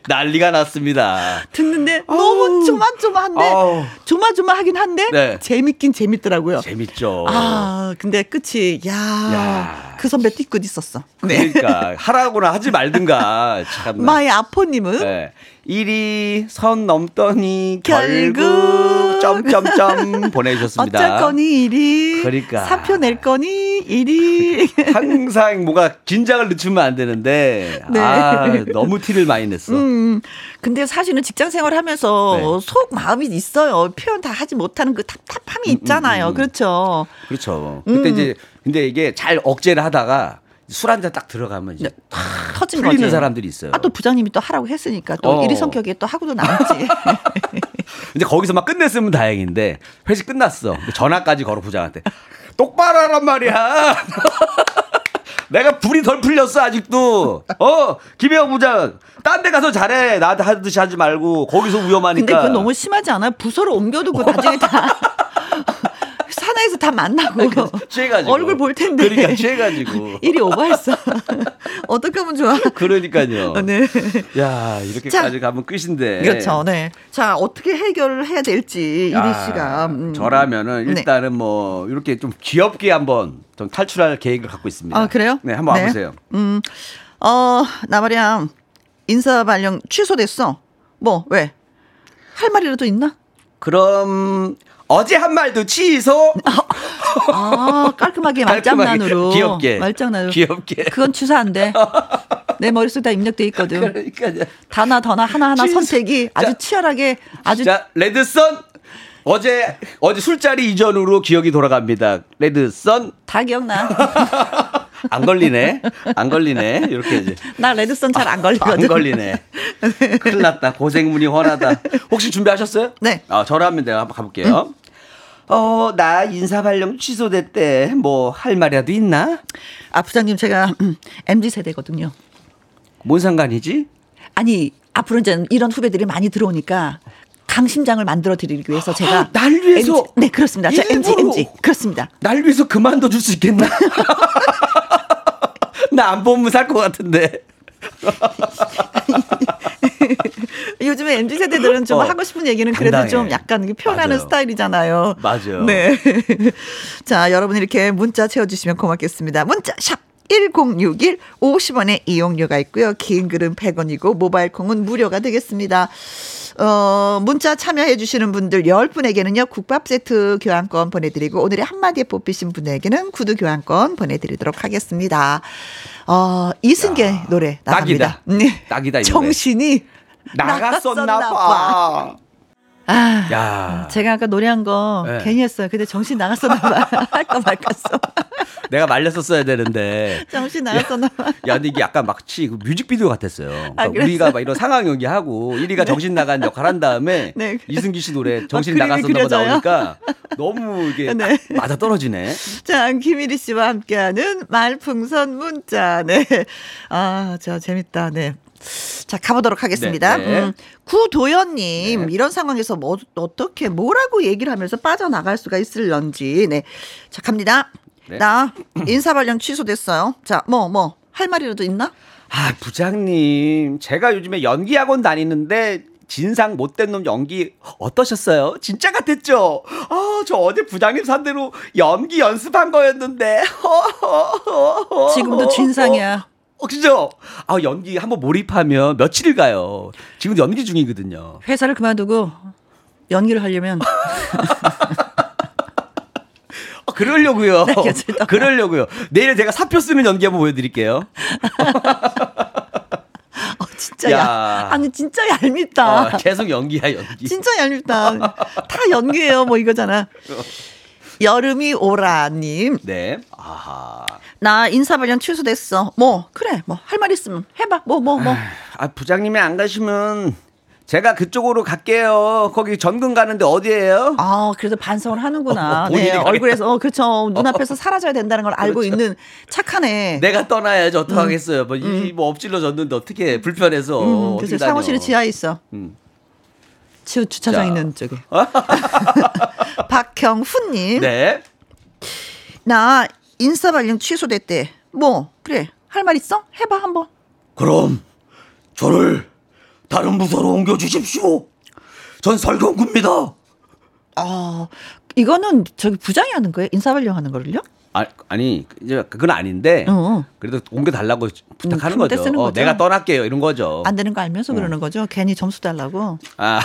난리가 났습니다. 듣는데 너무 조마조마한데. 조마조마하긴 한데 네. 재밌긴 재밌더라고요. 재밌죠. 아, 근데 끝이 야, 야. 그 선배 띠끝 있었어. 네. 그러니까 하라고나 하지 말든가. 참. 마의 아포님은 네. 일이 선 넘더니 결국 점점점 보내주셨습니다. 어쩔 거니 일이 그러니까. 사표 낼 거니 일이 항상 뭔가 긴장을 늦추면 안 되는데 네. 아 너무 티를 많이 냈어. 음, 근데 사실은 직장 생활하면서 네. 속 마음이 있어요. 표현 다 하지 못하는 그 답답함이 있잖아요. 음, 음. 그렇죠. 그렇죠. 그때 음. 이제 근데 이게 잘 억제를 하다가 술 한 잔 딱 들어가면 이제 터진 풀리는 거지. 사람들이 있어요. 아, 또 부장님이 또 하라고 했으니까 또 어. 일이 성격에 또 하고도 남지. 이제 거기서 막 끝냈으면 다행인데 회식 끝났어. 전화까지 걸어 부장한테 똑바로 하란 말이야. 내가 불이 덜 풀렸어 아직도. 어 김혜영 부장 딴 데 가서 잘해 나한테 하듯이 하지 말고 거기서 위험하니까. 근데 그건 너무 심하지 않아요? 부서로 옮겨두고 나중에 다 사내에서 다 만나고 취해가지고. 얼굴 볼 텐데. 그러니까 취해가지고. 일이 오버했어. 어떻게 하면 좋아? 그러니까요. 네. 야 이렇게까지 가면 끝인데. 그렇죠. 네. 자, 어떻게 해결을 해야 될지 이리 아, 씨가 음. 저라면은 네. 일단은 뭐 이렇게 좀 귀엽게 한번 좀 탈출할 계획을 갖고 있습니다. 아, 그래요? 네, 한번 네. 와보세요. 음. 어, 나 말이야. 인사 발령 취소됐어. 뭐, 왜? 할 말이라도 있나? 그럼 어제 한 말도 취소. 아, 깔끔하게 말장난으로. 귀엽게. 말장난으로. 귀엽게. 그건 돼. 내 머릿속에 다 입력돼 있거든. 그러니까 다나 더나 하나하나 취소. 선택이 아주 자, 치열하게 아주 자 레드선 어제 어제 술자리 이전으로 기억이 돌아갑니다. 레드선 다 기억나. 안 걸리네. 안 걸리네. 이렇게 이제 나 레드선 잘 안 걸리거든. 안 걸리네. 큰일 났다. 고생문이 훤하다. 혹시 준비하셨어요? 네. 아, 저라면 내가 한번 가볼게요. 어, 나 인사 발령 취소됐대. 뭐 할 말이라도 있나? 아, 부장님 제가 음, MZ 세대거든요. 뭔 상관이지? 아니, 앞으로 이제 이런 후배들이 많이 들어오니까 강심장을 만들어 드리기 위해서 제가 아, 날 위해서? MZ, 네, 그렇습니다. 자, MZ, 일부러? MZ. 그렇습니다. 날 위해서 그만둬 줄 수 있겠나? 나 안 보면 살 것 같은데. 요즘에 MZ 세대들은 좀 어, 하고 싶은 얘기는 그래도 당당해. 좀 약간 표현하는. 스타일이잖아요. 맞아요. 네. 자, 여러분 이렇게 문자 채워주시면 고맙겠습니다. 문자 샵 1061 50원의 이용료가 있고요. 긴 글은 100원이고 모바일 콩은 무료가 되겠습니다. 어, 문자 참여해 주시는 분들 10분에게는요. 국밥 세트 교환권 보내 드리고 오늘의 한마디에 뽑히신 분에게는 구두 교환권 보내 드리도록 하겠습니다. 어, 이승계 노래 나갑니다. 딱이다. 네. 딱이다. 정신이 나갔었나 봐. 봐. 아, 야. 제가 아까 노래한 거 네. 괜히 했어요. 근데 정신 나갔었나 봐. 할까 말까어 내가 말렸었어야 되는데. 정신 나갔었나 봐. 야, 근데 이게 약간 마치 그 뮤직비디오 같았어요. 그러니까 아? 우리가 막 이런 상황 연기하고 1위가 정신 나간 역할 한 다음에 네. 이승기 씨 노래 정신 그림이 나갔었나 봐? 나오니까 너무 이게 네. 맞아 떨어지네. 자, 김일희 씨와 함께하는 말풍선 문자. 네. 아, 저 재밌다. 네. 자, 가보도록 하겠습니다. 네, 네. 음, 구도연님, 이런 상황에서 뭐, 어떻게, 뭐라고 얘기를 하면서 빠져나갈 수가 있을런지. 네. 자, 갑니다. 네. 나 인사발령 취소됐어요. 자, 뭐, 뭐, 할 말이라도 있나? 아, 부장님. 제가 요즘에 연기 학원 다니는데 진상 못된 놈 연기 어떠셨어요? 진짜 같았죠? 아, 저 어제 부장님 산대로 연기 연습한 거였는데. 지금도 진상이야. 어, 그죠? 아, 연기 한번 몰입하면 며칠을 가요. 지금 연기 중이거든요. 회사를 그만두고 연기를 하려면 아, 그러려고요. 네. 그러려고요. 내일 제가 사표 쓰는 연기 한번 보여드릴게요. 어, 진짜 야. 야. 아니 진짜 얄밉다. 어, 계속 연기야, 연기. 진짜 얄밉다. 다 연기예요, 뭐 이거잖아. 여름이 오라님, 네. 아하. 나 인사발령 취소됐어. 뭐 그래, 뭐 할 말 있으면 해봐. 뭐 뭐 뭐. 아, 부장님이 안 가시면 제가 그쪽으로 갈게요. 거기 전근 가는데 어디예요? 아, 그래도 반성을 하는구나. 어, 본인이 네, 얼굴에서 어, 그렇죠. 눈앞에서 사라져야 된다는 걸 알고 그렇죠. 있는 착하네. 내가 떠나야지 어떡하겠어요. 뭐, 이, 뭐 엎질러졌는데 어떻게 불편해서. 음, 어떻게 그래서 다녀. 사무실이 지하에 있어. 음. 주, 주차장 자. 있는 쪽에. 박경훈님, 네. 나 인사발령 취소됐대. 뭐 그래, 할 말 있어? 해봐 한번. 그럼 저를 다른 부서로 옮겨 주십시오. 전 설경구입니다. 아, 이거는 저기 부장이 하는 거예요? 인사 발령 하는 거를요? 아, 아니 이제 그건 아닌데 어. 그래도 옮겨 달라고 부탁하는 음, 거죠. 어. 내가 떠날게요 이런 거죠. 안 되는 거 알면서 그러는 거죠. 괜히 점수 달라고. 아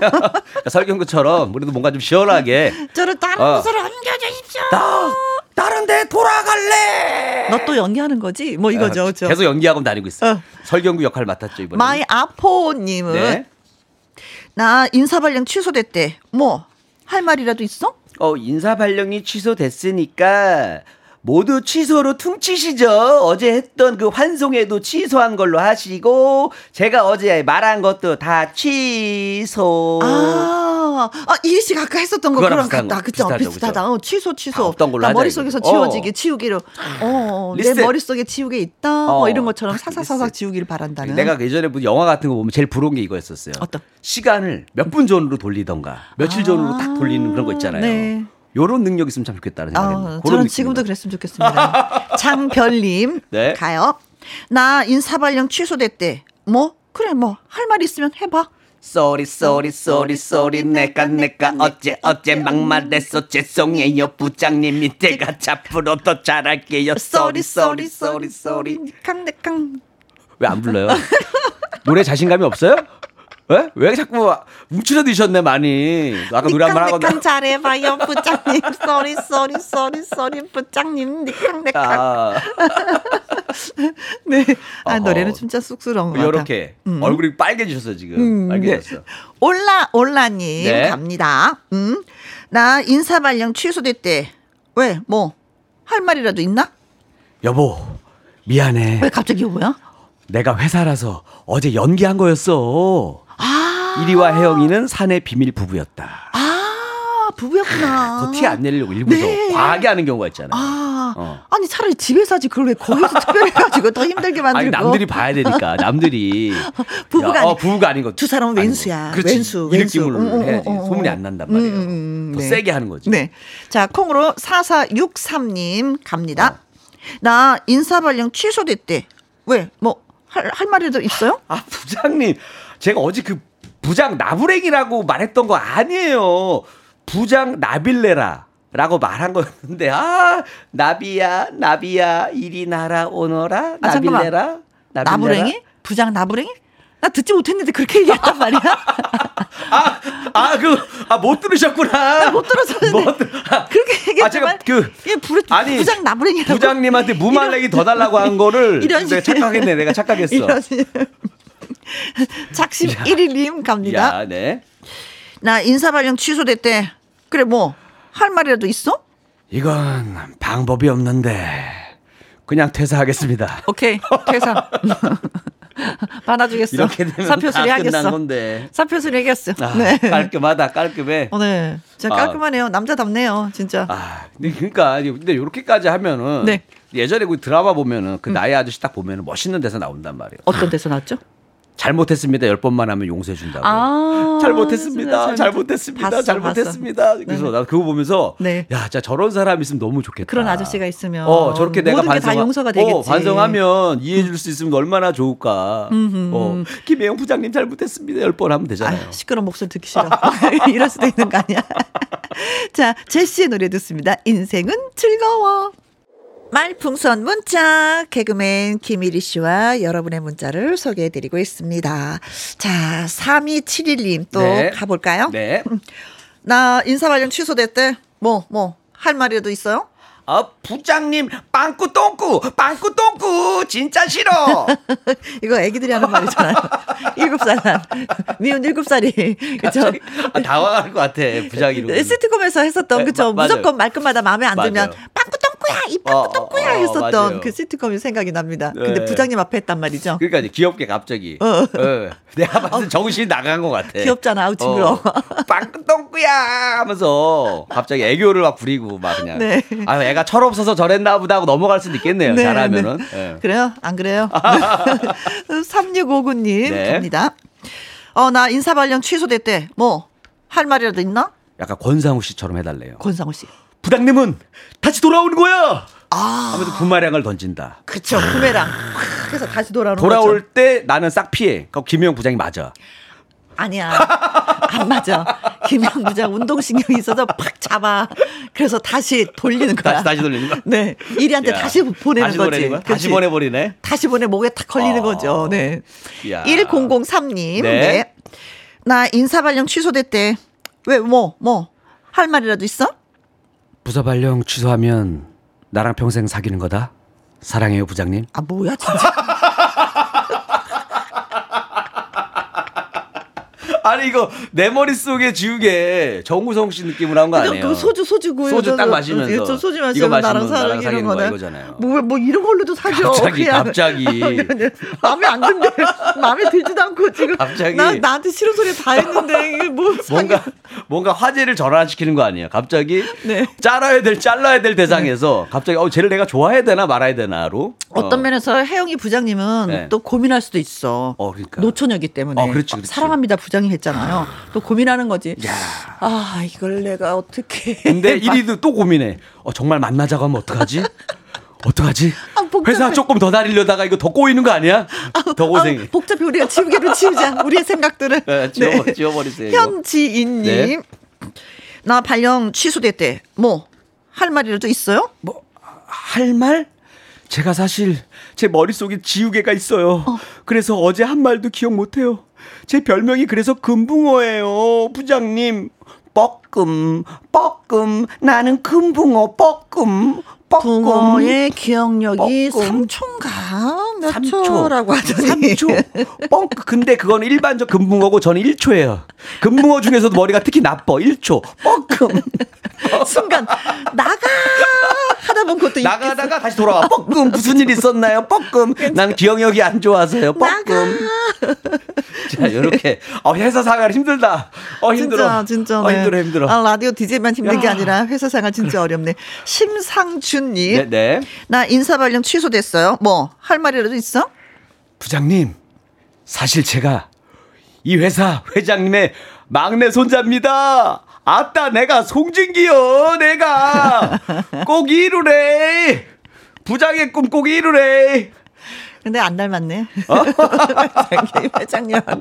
설경구처럼 우리도 뭔가 좀 시원하게 저를 다른 어. 부서로 옮겨주십시오. 나 다른데 돌아갈래. 너 또 연기하는 거지? 뭐 이거죠, 아, 그렇죠? 계속 연기하고 다니고 있어. 어. 요 설경구 역할 맡았죠 이번에. 마이 아포님은 네. 나 인사발령 취소됐대. 뭐 할 말이라도 있어? 어 인사 발령이 취소됐으니까 모두 취소로 퉁치시죠. 어제 했던 그 환송회도 취소한 걸로 하시고 제가 어제 말한 것도 다 취소. 아, 아 이희 씨가 아까 했었던 거 비슷한 같다. 거, 그죠? 비슷하다. 어, 취소 취소. 다 없던 걸로 하자, 머릿속에서 이거. 지워지기 어. 지우기로. 어, 내 리셋. 머릿속에 지우개 있다. 뭐 어. 이런 것처럼 사사사삭 리셋. 지우기를 바란다는. 내가 예전에 뭐 영화 같은 거 보면 제일 부러운 게 이거였었어요. 어떤? 시간을 몇 분 전으로 돌리던가 며칠 전으로 딱 돌리는 그런 거 있잖아요. 네. 요런 능력 있으면 참 좋겠다는 생각이 아, 듭니다. 저는 지금도 그랬으면 좋겠습니다. 장별님 네. 가요. 나 인사발령 취소됐대. 뭐 그래 뭐 할 말 있으면 해봐. sorry sorry sorry sorry 내가 내가 어째 어째 막말했어 죄송해요 부장님이 제가 앞으로 더 잘할게요 sorry sorry sorry sorry 캉네캉. 왜 안 불러요? 노래 자신감이 없어요? 왜? 왜 자꾸 움츠러드셨네 많이 아까 노래 한번 하거든 니캉네캉 잘해봐요 부장님. sorry sorry sorry sorry 부장님. 니캉네캉. 아, 네. 아 어허. 노래는 진짜 쑥스러운 것 같아. 요렇게 얼굴이 빨개지셨어 지금 음, 빨개졌어 네. 올라 올라님 네. 갑니다. 음, 나 인사 발령 취소됐대. 왜? 뭐 할 말이라도 있나? 여보 미안해 왜 갑자기 여보야? 내가 회사라서 어제 연기한 거였어 아, 이리와 혜영이는 사내 비밀 부부였다 아 부부였구나. 그거 티안 내려고 일부러 네. 과하게 하는 경우가 있잖아요 아, 어. 아니 차라리 집에서 하지 그걸 왜 거기서 특별히 해가지고 더 힘들게 만들고. 아니 남들이 봐야 되니까 남들이 부부가 야, 아니- 어, 부부가 아닌 거 두 사람은 왼수야. 거. 그렇지. 왼수, 이 왼수. 느낌으로 어, 어, 해야지 어, 어. 소문이 안 난단 말이에요 음, 음, 더 네. 세게 하는 거지 네. 자, 콩으로 4463님 갑니다. 나 인사발령 취소됐대. 왜? 뭐, 할, 할 말이라도 있어요? 아 부장님 제가 어제 그 부장 나부랭이라고 말했던 거 아니에요 부장 나빌레라 라고 말한 거였는데 아 나비야 나비야 이리 나라 오너라 아. 나빌레라 나빌레라? 나부랭이? 부장 나부랭이? 나 듣지 못했는데 그렇게 얘기했단 말이야. 아, 아, 그, 아, 못 들으셨구나. 못 들었었는데. 못 들- 아, 그렇게 아, 제가 얘기했지만 그, 예, 부르, 아니, 부장 나부랭이라고. 부장님한테 무말랭이 더 달라고 한 거를 이런 내가 식- 착각했네. 내가 착각했어. 이런 식. 작심 1일님 갑니다. 야, 네. 나 인사발령 취소됐대. 그래 뭐 할 말이라도 있어? 이건 방법이 없는데 그냥 퇴사하겠습니다. 오케이 퇴사. 받아주겠어. 이렇게 되면 사표 다 수리하겠어. 건데. 사표 수리하겠어. 아, 네. 깔끔하다, 깔끔해. 어, 네. 진짜 아. 깔끔하네요. 남자답네요. 진짜. 아, 그러니까 근데 이렇게까지 하면은 네. 예전에 그 드라마 보면은 그 나의 아저씨 딱 보면은 멋있는 데서 나온단 말이에요. 어떤 데서 났죠? 잘못했습니다. 열 번만 하면 용서해 준다고. 아, 잘못했습니다. 잘못했습니다. 잘못했습니다. 그래서 네. 나 그거 보면서 네. 야, 진짜 저런 사람 있으면 너무 좋겠다. 그런 아저씨가 있으면 어, 저렇게 내가 반성 용서가 되겠지. 어, 반성하면 이해해 줄 수 있으면 얼마나 좋을까. 어, 김혜영 부장님 잘못했습니다. 열 번 하면 되잖아요. 아, 시끄러운 목소리 듣기 싫어. 이럴 수도 있는 거 아니야. 자, 제시의 노래 듣습니다. 인생은 즐거워. 말풍선 문자 개그맨 김일희 씨와 여러분의 문자를 소개해 드리고 있습니다. 자, 3271님 또 네. 가볼까요? 네. 나 인사 발령 취소됐대. 뭐, 뭐, 할 말이라도 있어요? 아, 부장님 빵꾸 똥꾸 빵꾸 똥꾸 진짜 싫어. 이거 애기들이 하는 말이잖아요. 일곱 살, 미운 일곱 살이. 그죠? 갑자기 아, 당황할 것 같아. 부장이 이러고. 시트콤에서 했었던 네, 그죠? 무조건 말끝마다 마음에 안 들면. 빵꾸 똥꾸야 이 어, 빵꾸 똥꾸야 어, 어, 했었던. 그 시트콤이 생각이 납니다. 근데 네. 부장님 앞에 했단 말이죠. 그러니까 이제 귀엽게 갑자기. 어. 어. 내가 봤을 때 정신이 나간 것 같아. 귀엽잖아, 아우, 징그러워. 빵꾸 똥꾸야 하면서 갑자기 애교를 막 부리고 막 그냥. 네. 아, 애가 철없어서 저랬나 보다 하고 넘어갈 수도 있겠네요. 네, 잘하면은. 네. 예. 그래요? 안 그래요? 3659님 네. 갑니다. 어, 나 인사발령 취소됐대. 뭐, 할 말이라도 있나? 약간 권상우 씨처럼 해달래요. 권상우 씨. 부장님은 다시 돌아오는 거야. 아, 하면서 부마량을 던진다. 그렇죠. 부메랑. 그래서 다시 돌아오는 돌아올 거죠. 때 나는 싹 피해. 그럼 김영 부장이 맞아. 아니야. 안 맞아. 김영 부장 운동신경이 있어서 팍 잡아. 그래서 다시 돌리는 거야. 다시 다시 돌리는 거야. 네. 이리한테 야, 다시 보내는 다시 거지. 보내는? 다시? 보내버리네. 다시 보내 목에 탁 걸리는 어. 거죠. 네. 야. 1003님. 네. 네. 나 인사발령 취소됐대. 왜, 뭐, 뭐, 할 말이라도 있어? 부서 발령 취소하면 나랑 평생 사귀는 거다. 사랑해요 부장님. 아, 뭐야, 진짜. 아니 이거 내 머릿속에 지우개 정우성 씨 느낌으로 한 거 아니에요? 그 소주, 소주 구해. 소주 딱 마시면서. 저 소주 마시면 나랑 나랑 사귀는 거야, 거네. 이거잖아요. 뭐, 뭐 이런 걸로도 사겨. 갑자기, 그냥. 갑자기. 마음에 안 든대. 마음에 들지도 않고 지금. 갑자기. 나, 나한테 싫은 소리 다 했는데, 이게 뭐. 뭔가 뭔가 화제를 전환시키는 거 아니에요? 갑자기 네. 잘라야 될 잘라야 될 대상에서 갑자기 어 쟤를 내가 좋아해야 되나 말아야 되나로 어떤 면에서 혜영이 부장님은 네. 또 고민할 수도 있어. 어, 그러니까. 노처녀기 때문에. 어, 그렇지, 그렇지. 사랑합니다 부장이 했잖아요. 또 고민하는 거지. 야. 아 이걸 내가 어떻게? 근데 1위도 또 고민해. 어, 정말 만나자고 하면 어떡하지? 어떡하지? 아. 회사 조금 더 다니려다가 이거 더 꼬이는 거 아니야? 더 고생해. 아, 복잡해 우리가 지우개로 지우자 우리의 생각들을. 네, 지워, 지워버리세요. 이거. 현지인님, 네. 나 발령 취소됐대. 뭐 할 말이라도 있어요? 뭐, 할 말? 제가 사실 제 머릿속에 지우개가 있어요. 그래서 어제 한 말도 기억 못해요. 제 별명이 그래서 금붕어예요. 부장님. 뻐끔, 뻐끔. 나는 금붕어, 뻐끔, 뻐끔. 붕어의 기억력이 뻐끔. 3초인가 몇 3초. 초라고 하더니 3초. 뻥크. 근데 그건 일반적 금붕어고 저는 1초예요. 금붕어 중에서도 머리가 특히 나빠. 1초. 뻐끔. 순간 나가 하다 보면 그것도. 나가다가 다시 돌아와. 뻐끔. 무슨 일 있었나요? 뻐끔. 난 기억력이 안 좋아서요. 뻐끔. 자, 요렇게. 어, 회사 생활 힘들다. 어, 힘들어. 진짜 진짜 어, 네. 힘들어, 힘들어. 아, 라디오 DJ만 힘든 게 야. 아니라 회사 생활 진짜 어렵네. 심상준 님, 네, 네. 나 인사 발령 취소됐어요. 뭐 할 말이라도 있어? 부장님, 사실 제가 이 회사 회장님의 막내 손자입니다. 아따, 내가 송진기요, 내가. 꼭 이루래. 부장의 꿈 꼭 이루래. 근데 안 닮았네. 어? 회장님, 회장님하고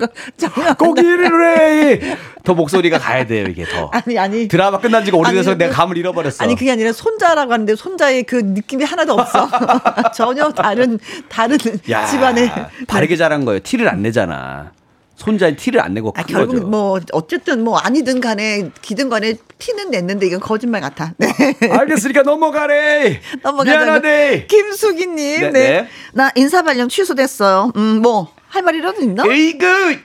꼭 닮- 이루래. 더 목소리가 가야 돼요, 이게 더. 아니 아니 드라마 끝난 지가 오래돼서 아니, 내가 그- 감을 잃어버렸어. 아니 그게 아니라 손자라고 하는데 손자의 그 느낌이 하나도 없어. 전혀 다른 다른 야, 집안의 바르게 자란 거예요. 티를 안 내잖아. 손자인 티를 안 내고 아, 큰 결국 거죠. 뭐 어쨌든 뭐 아니든 간에 기든 간에 티는 냈는데 이건 거짓말 같아. 네. 알겠으니까 넘어가래. 넘어가자. 미안하네. 김수기님, 네, 네, 네. 나 인사 발령 취소됐어요. 음, 뭐 할 말이라도 있나? 에이그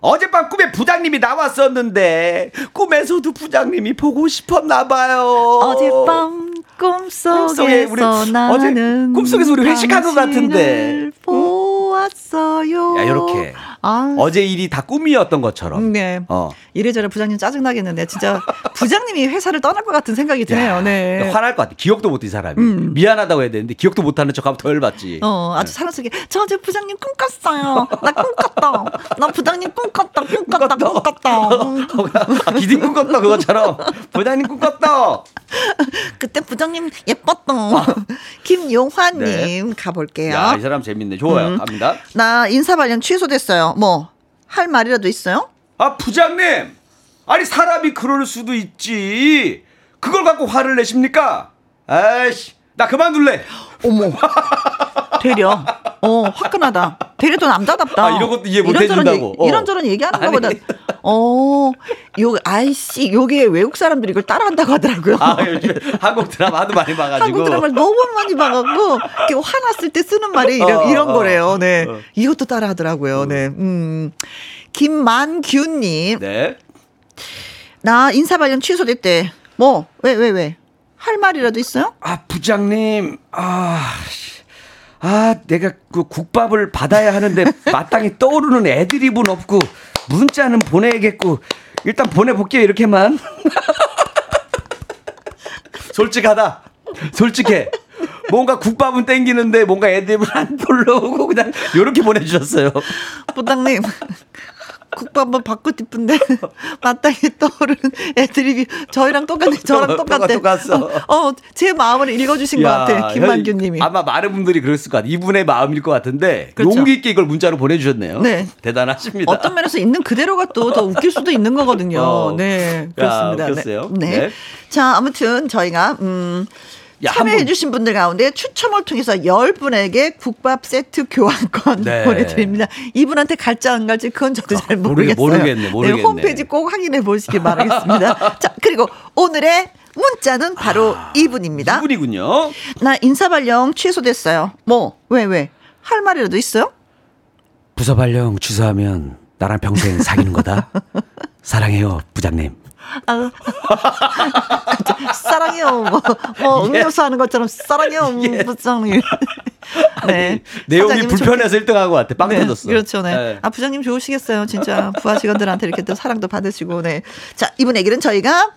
어젯밤 꿈에 부장님이 나왔었는데 꿈에서도 부장님이 보고 싶었나 봐요. 어젯밤 꿈속에 꿈속에서 우리 어제 나는 꿈속에서 우리 회식한 것 같은데. 보았어요. 야 이렇게 아, 어제 일이 다 꿈이었던 것처럼. 네. 어. 이래저래 부장님 짜증 나겠는데 진짜 부장님이 회사를 떠날 것 같은 생각이 드네요. 야, 네. 화날 것 같아. 기억도 못해 이 사람이. 음. 미안하다고 해야 되는데 기억도 못하는 척하면 더 열받지. 어, 아주 사랑스럽게. 저 어제 부장님 꿈 꿨어요. 나 꿈 꿨다. 나 부장님 꿈 꿨다. 꿈 꿨다. 꿈 꿨다. 음. 아, 기딩 꿈 꿨다 그것처럼 부장님 꿈 꿨다. 그때 부장님 예뻤다. 김용화님 가볼게요. 야 이 사람 재밌네. 좋아요. 음. 갑니다. 나 인사 발령 취소됐어요. 뭐 할 말이라도 있어요? 아 부장님 아니 사람이 그럴 수도 있지 그걸 갖고 화를 내십니까 아이씨 나 그만둘래 어머. 되려. 어, 화끈하다. 되려 또 남자답다. 아, 이런 것도 이해 못 해준다고. 어. 이런저런 얘기하는 아니. 것보다, 어, 요, 아이씨, 요게 외국 사람들이 이걸 따라한다고 하더라고요. 아 요즘 한국 드라마 하도 많이 봐가지고 한국 드라마를 너무 많이 봐갖고, 이렇게 화났을 때 쓰는 말이 이런, 어, 이런 어, 거래요. 네. 어. 이것도 따라 하더라고요. 네. 음. 김만규님, 네 나 인사 발령 취소됐대. 뭐, 왜, 왜, 왜? 할 말이라도 있어요? 아 부장님 아, 씨. 아 내가 그 국밥을 받아야 하는데 마땅히 떠오르는 애드립은 없고 문자는 보내야겠고 일단 보내볼게요 이렇게만. 솔직하다. 솔직해. 뭔가 국밥은 땡기는데 뭔가 애드립을 안 불러오고 그냥 이렇게 보내주셨어요. 부장님 국밥 한번 받고 싶은데 마땅히 떠오르는 애드립이 저희랑 똑같네 저랑 똑같대 똑같어. 어, 제 마음을 읽어주신 것 같아 김만규님이 아마 많은 분들이 그랬을 것 같아요 이분의 마음일 것 같은데 그렇죠. 용기 있게 이걸 문자로 보내주셨네요 네. 대단하십니다 어떤 면에서 있는 그대로가 또 더 웃길 수도 있는 거거든요. 어. 네, 그렇습니다. 웃겼어요. 네. 네. 자, 아무튼 저희가 음 야, 참여해 한번- 주신 분들 가운데 추첨을 통해서 10분에게 국밥 세트 교환권 네. 보내드립니다. 이분한테 갈지 안 갈지 그건 저도 잘 모르겠- 모르겠어요. 모르겠네, 모르겠네. 홈페이지 꼭 확인해 보시기 바라겠습니다. 자, 그리고 오늘의 문자는 바로 이분입니다. 이분이군요 나 인사 발령 취소됐어요. 뭐, 왜, 왜? 할 말이라도 있어요? 부서 발령 취소하면 나랑 평생 사귀는 거다. 사랑해요, 부장님. 아, 사랑해요. 뭐, 뭐 음료수 하는 것처럼 사랑해요, 부장님. 네. 내용이 불편해서 1등한 것 같아. 빵 네, 터졌어. 그렇죠. 네. 네. 아, 부장님 좋으시겠어요. 진짜 부하 직원들한테 이렇게 또 사랑도 받으시고, 네. 자, 이분 에게는 저희가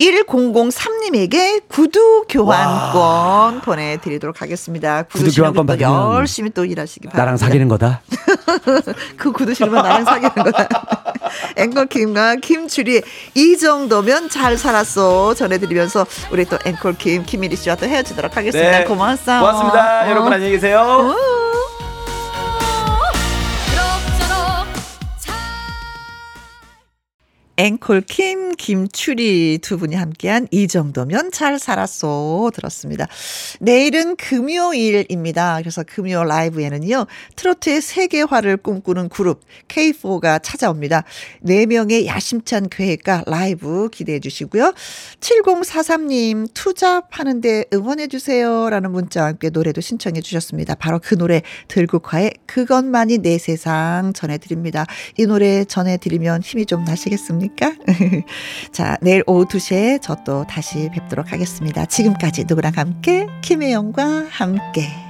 1003님에게 구두 교환권 보내드리도록 하겠습니다. 구두, 구두 교환권 또 받으면 열심히 또 일하시기 바랍니다. 나랑 사귀는 거다. 그 구두 신으면 나랑 사귀는 거다. 앵콜킴과 김주리 이 정도면 잘 살았어 전해드리면서 우리 또 앵콜킴 김미리 씨와 또 헤어지도록 하겠습니다. 고맙습니다. 네. 고맙습니다. 어. 여러분 안녕히 계세요. 그 앵콜 킴, 김추리 두 분이 함께한 이 정도면 잘 살았어 들었습니다. 내일은 금요일입니다. 그래서 금요 라이브에는요, 트로트의 세계화를 꿈꾸는 그룹 K4가 찾아옵니다. 네명의 야심찬 계획과 라이브 기대해 주시고요. 7043님, 투잡하는데 응원해 주세요. 라는 문자와 함께 노래도 신청해 주셨습니다. 바로 그 노래, 들국화의 그것만이 내 세상 전해드립니다. 이 노래 전해드리면 힘이 좀 나시겠 습니까? 자, 내일 오후 2시에 저 또 다시 뵙도록 하겠습니다. 지금까지 누구랑 함께, 김혜영과 함께.